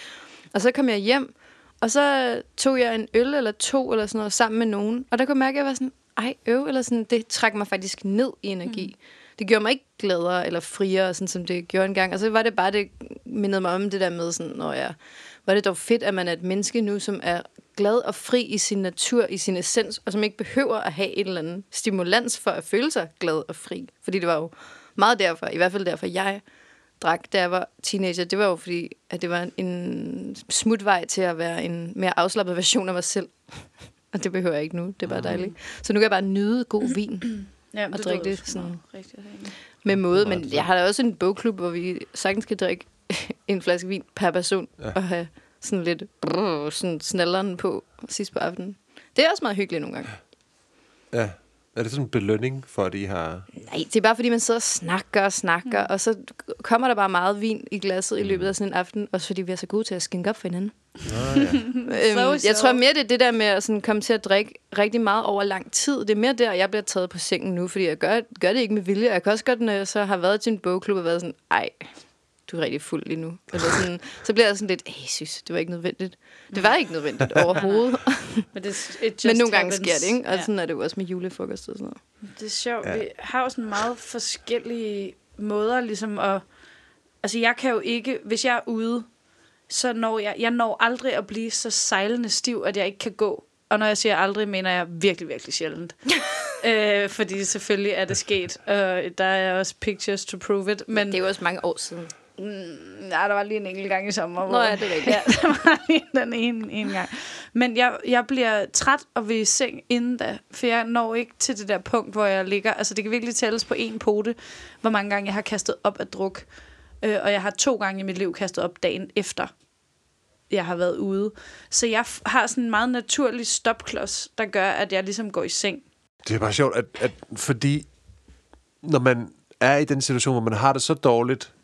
Og så kom jeg hjem, og så tog jeg en øl eller to eller sådan noget sammen med nogen, og der kunne jeg mærke, at jeg var sådan, ej, øv, eller sådan, det trak mig faktisk ned i energi. Mm. Det gjorde mig ikke gladere eller friere, sådan som det gjorde engang. Og så var det bare, det mindede mig om det der med sådan, når jeg, var det dog fedt, at man er et menneske nu, som er glad og fri i sin natur, i sin essens, og som ikke behøver at have en eller anden stimulans for at føle sig glad og fri. Fordi det var jo meget derfor, i hvert fald derfor, jeg drak, da jeg var teenager, det var jo fordi, at det var en smutvej til at være en mere afslappet version af mig selv. og det behøver jeg ikke nu, det er bare dejligt. Så nu kan jeg bare nyde god vin. Ja, og drikke det sådan rigtig, med måde. Men jeg har da også en bogklub, hvor vi sagtens kan drikke en flaske vin per person, ja. og have sådan lidt brrr, sådan snalleren på sidst på aftenen. Det er også meget hyggeligt nogle gange. Ja. Er det sådan en belønning for, at I har... Nej, det er bare, fordi man sidder og snakker og snakker, mm. og så kommer der bare meget vin i glasset i løbet af sådan en aften, også fordi vi er så gode til at skænke op for hinanden. Oh, ja. øhm, jeg tror mere, det er det der med at sådan komme til at drikke rigtig meget over lang tid. Det er mere der, jeg bliver taget på sengen nu, fordi jeg gør, gør det ikke med vilje. Jeg kan også godt, når jeg så har været til en bogklub og været sådan, ej, du er rigtig fuld lige nu. Eller sådan, så bliver jeg sådan lidt, jeg synes, det var ikke nødvendigt. Det var ikke nødvendigt overhovedet. Men, det, Men nogle gange sker det, ikke? Og ja. sådan er det jo også med julefrokost og sådan noget. Det er sjovt. Ja. Vi har jo sådan meget forskellige måder ligesom at... Altså jeg kan jo ikke, hvis jeg er ude, så når jeg, jeg når aldrig at blive så sejlende stiv, at jeg ikke kan gå. Og når jeg siger aldrig, mener jeg virkelig, virkelig sjældent. øh, fordi selvfølgelig er det sket, og der er også pictures to prove it. Men det er jo også mange år siden. Mm, ja, der var lige en enkelt gang i sommer. Nå ja, det er rigtigt. Ja, der var lige den ene, ene gang. Men jeg, jeg bliver træt og vil i seng inden da, for jeg når ikke til det der punkt, hvor jeg ligger. Altså, det kan virkelig tælles på en pote, hvor mange gange jeg har kastet op af druk. Øh, og jeg har to gange i mit liv kastet op dagen efter, jeg har været ude. Så jeg har sådan en meget naturlig stopklods, der gør, at jeg ligesom går i seng. Det er bare sjovt, at, at fordi når man er i den situation, hvor man har det så dårligt,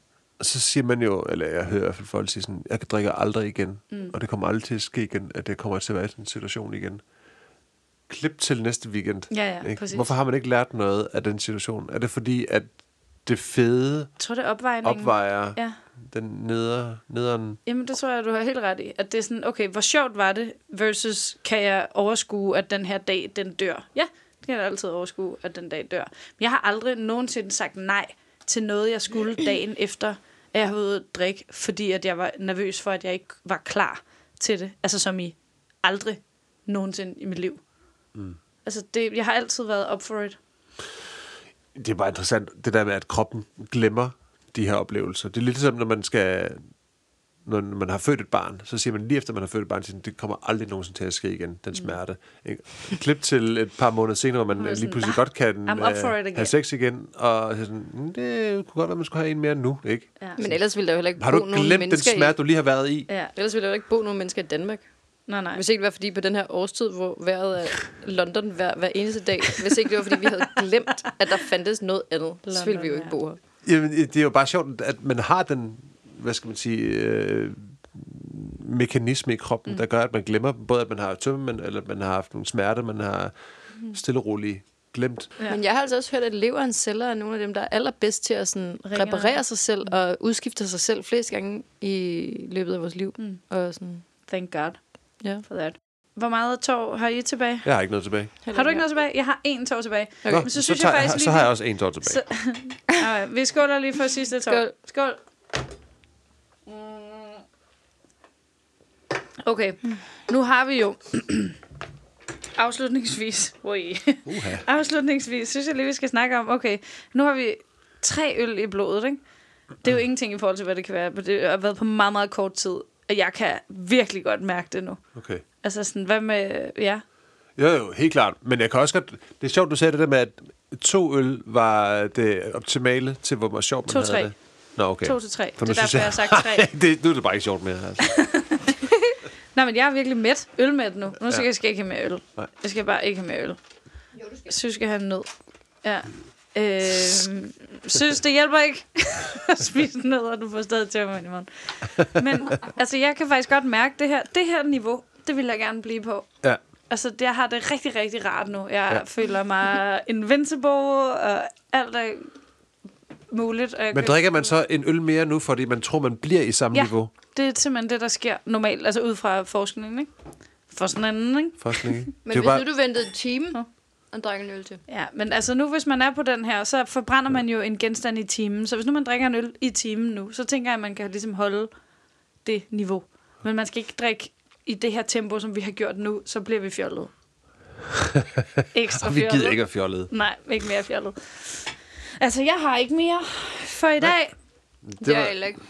så siger man jo, eller jeg hører i hvert fald folk sige sådan, jeg kan drikke aldrig igen, mm. og det kommer aldrig til at ske igen, at det kommer til at være i sådan en situation igen. Klip til næste weekend. Ja, ja, ikke? Hvorfor har man ikke lært noget af den situation? Er det fordi, at det fede jeg tror, det er opvejer ja. den neder, nederen? Jamen, det tror jeg, du har helt ret i. At det er sådan, okay, hvor sjovt var det, versus kan jeg overskue, at den her dag, den dør? Ja, det kan jeg altid overskue, at den dag dør. Men jeg har aldrig nogensinde sagt nej til noget, jeg skulle dagen efter, at jeg havde drikke, fordi at jeg var nervøs for, at jeg ikke var klar til det. Altså som i aldrig nogensinde i mit liv. Mm. Altså, det, jeg har altid været up for it. Det er bare interessant, det der med, at kroppen glemmer de her oplevelser. Det er lidt som, når man skal når man har født et barn, så siger man lige efter, man har født et barn, man, det kommer aldrig nogensinde til at ske igen, den smerte. Ikke? Klip til et par måneder senere, hvor man er lige sådan, pludselig "Ah, godt kan up for øh, it again." have sex igen, og så sådan, "Mm, det kunne godt være, man skulle have en mere nu, ikke? Ja. Men ellers ville der jo heller ikke Har bo du nogen glemt den mennesker smerte, i... du lige har været i? ja. Ellers ville der jo ikke bo nogen mennesker i Danmark. Nej, nej. Hvis ikke det var fordi på den her årstid, hvor vejret er London hver, hver eneste dag. Hvis ikke det var fordi, vi havde glemt, at der fandtes noget andet. så ville vi jo ikke ja. bo her. Jamen, det er jo bare sjovt, at man har den, hvad skal man sige, øh, mekanisme i kroppen, mm. der gør, at man glemmer både, at man har tømmermænd, eller at man har haft nogle smerter, man har stille og roligt glemt. Ja. Men jeg har altså også hørt, at leverens celler er nogle af dem, der er allerbedst til at sådan reparere sig selv og udskifte sig selv flest gange i løbet af vores liv. Mm. Og sådan, Thank God ja. for that. Hvor meget tår har I tilbage? Jeg har ikke noget tilbage. Har du ikke noget tilbage? Jeg har én tår tilbage. Okay. Nå, Men så så, synes tager, jeg faktisk så lige- har jeg også en tår tilbage. Så, okay, vi skåler lige for sidste tår. Skål. Skål. Okay, nu har vi jo afslutningsvis, ui, Uha. afslutningsvis, synes jeg lige, vi skal snakke om, okay, nu har vi tre øl i blodet, ikke? Det er jo ingenting i forhold til, hvad det kan være, men det har været på meget, meget kort tid, og jeg kan virkelig godt mærke det nu. Okay. Altså sådan, hvad med, ja, Jo, jo, helt klart. Men jeg kan også godt... Det er sjovt, du sagde det der med, at to øl var det optimale til, hvor meget sjovt man To, havde tre. det. Nå, okay. to til tre. For det er derfor, jeg har synes sagt tre. det, nu er det bare ikke sjovt mere. Altså. Nej, men jeg er virkelig mæt. Ølmæt nu. Nu skal Ja. jeg skal ikke have mere øl. Nej. Jeg skal bare ikke have mere øl. Jeg synes, jeg skal have en nød. Ja. Øh, synes, det hjælper ikke at spise nød, og du får stadig tømmer i munden. Men altså, jeg kan faktisk godt mærke det her. Det her niveau, det vil jeg gerne blive på. Ja. Altså, det, jeg har det rigtig, rigtig rart nu. Jeg Ja. føler mig invincible, og alt er muligt. Og Men drikker man så en øl mere nu, fordi man tror, man bliver i samme Ja. niveau? Det er simpelthen det, der sker normalt, altså ud fra forskningen, ikke? Forskningen, ikke? Forskning, ikke? Men det er hvis bare, nu du ventede en time. Og drak en øl til. Ja, men altså nu, hvis man er på den her, så forbrænder man jo en genstand i timen. Så hvis nu man drikker en øl i timen nu, så tænker jeg, at man kan ligesom holde det niveau. Men man skal ikke drikke i det her tempo, som vi har gjort nu, så bliver vi fjollet. Ekstra vi fjollet. gider ikke at fjolle. Nej, ikke mere fjollet. Altså, jeg har ikke mere for i dag. Det, det er heller ikke.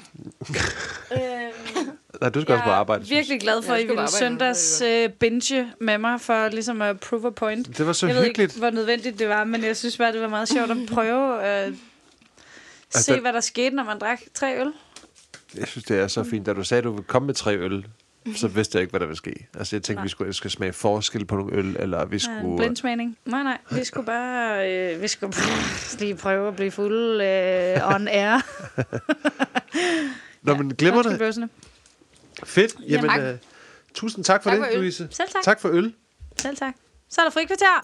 Øhm, Nej, du skal også på arbejde. jeg er virkelig glad for, Jeg at I ville søndags øh, binge med mig, for ligesom at prove a point. jeg. Det var så jeg ved hyggeligt. ikke, hvor nødvendigt det var, men jeg synes bare, det var meget sjovt at prøve at Altså, se, den- hvad der skete, når man drak tre øl. Jeg synes, det er så fint. Da du sagde, at du ville komme med tre øl, så vidste jeg ikke, hvad der ville ske. Altså, jeg tænkte, Nej. vi skulle, skulle smage forskel på nogle øl, eller vi Ja, skulle... blindsmagning. Nej, nej, vi skulle bare øh, vi skulle lige prøve at blive fuld øh, on air. Nå, men glemmer det. Fedt. Jamen, tak. øh, tusind tak for Tak det, for øl. Louise. Selv tak. Tak for øl. Selv tak. Så er der frikvarter.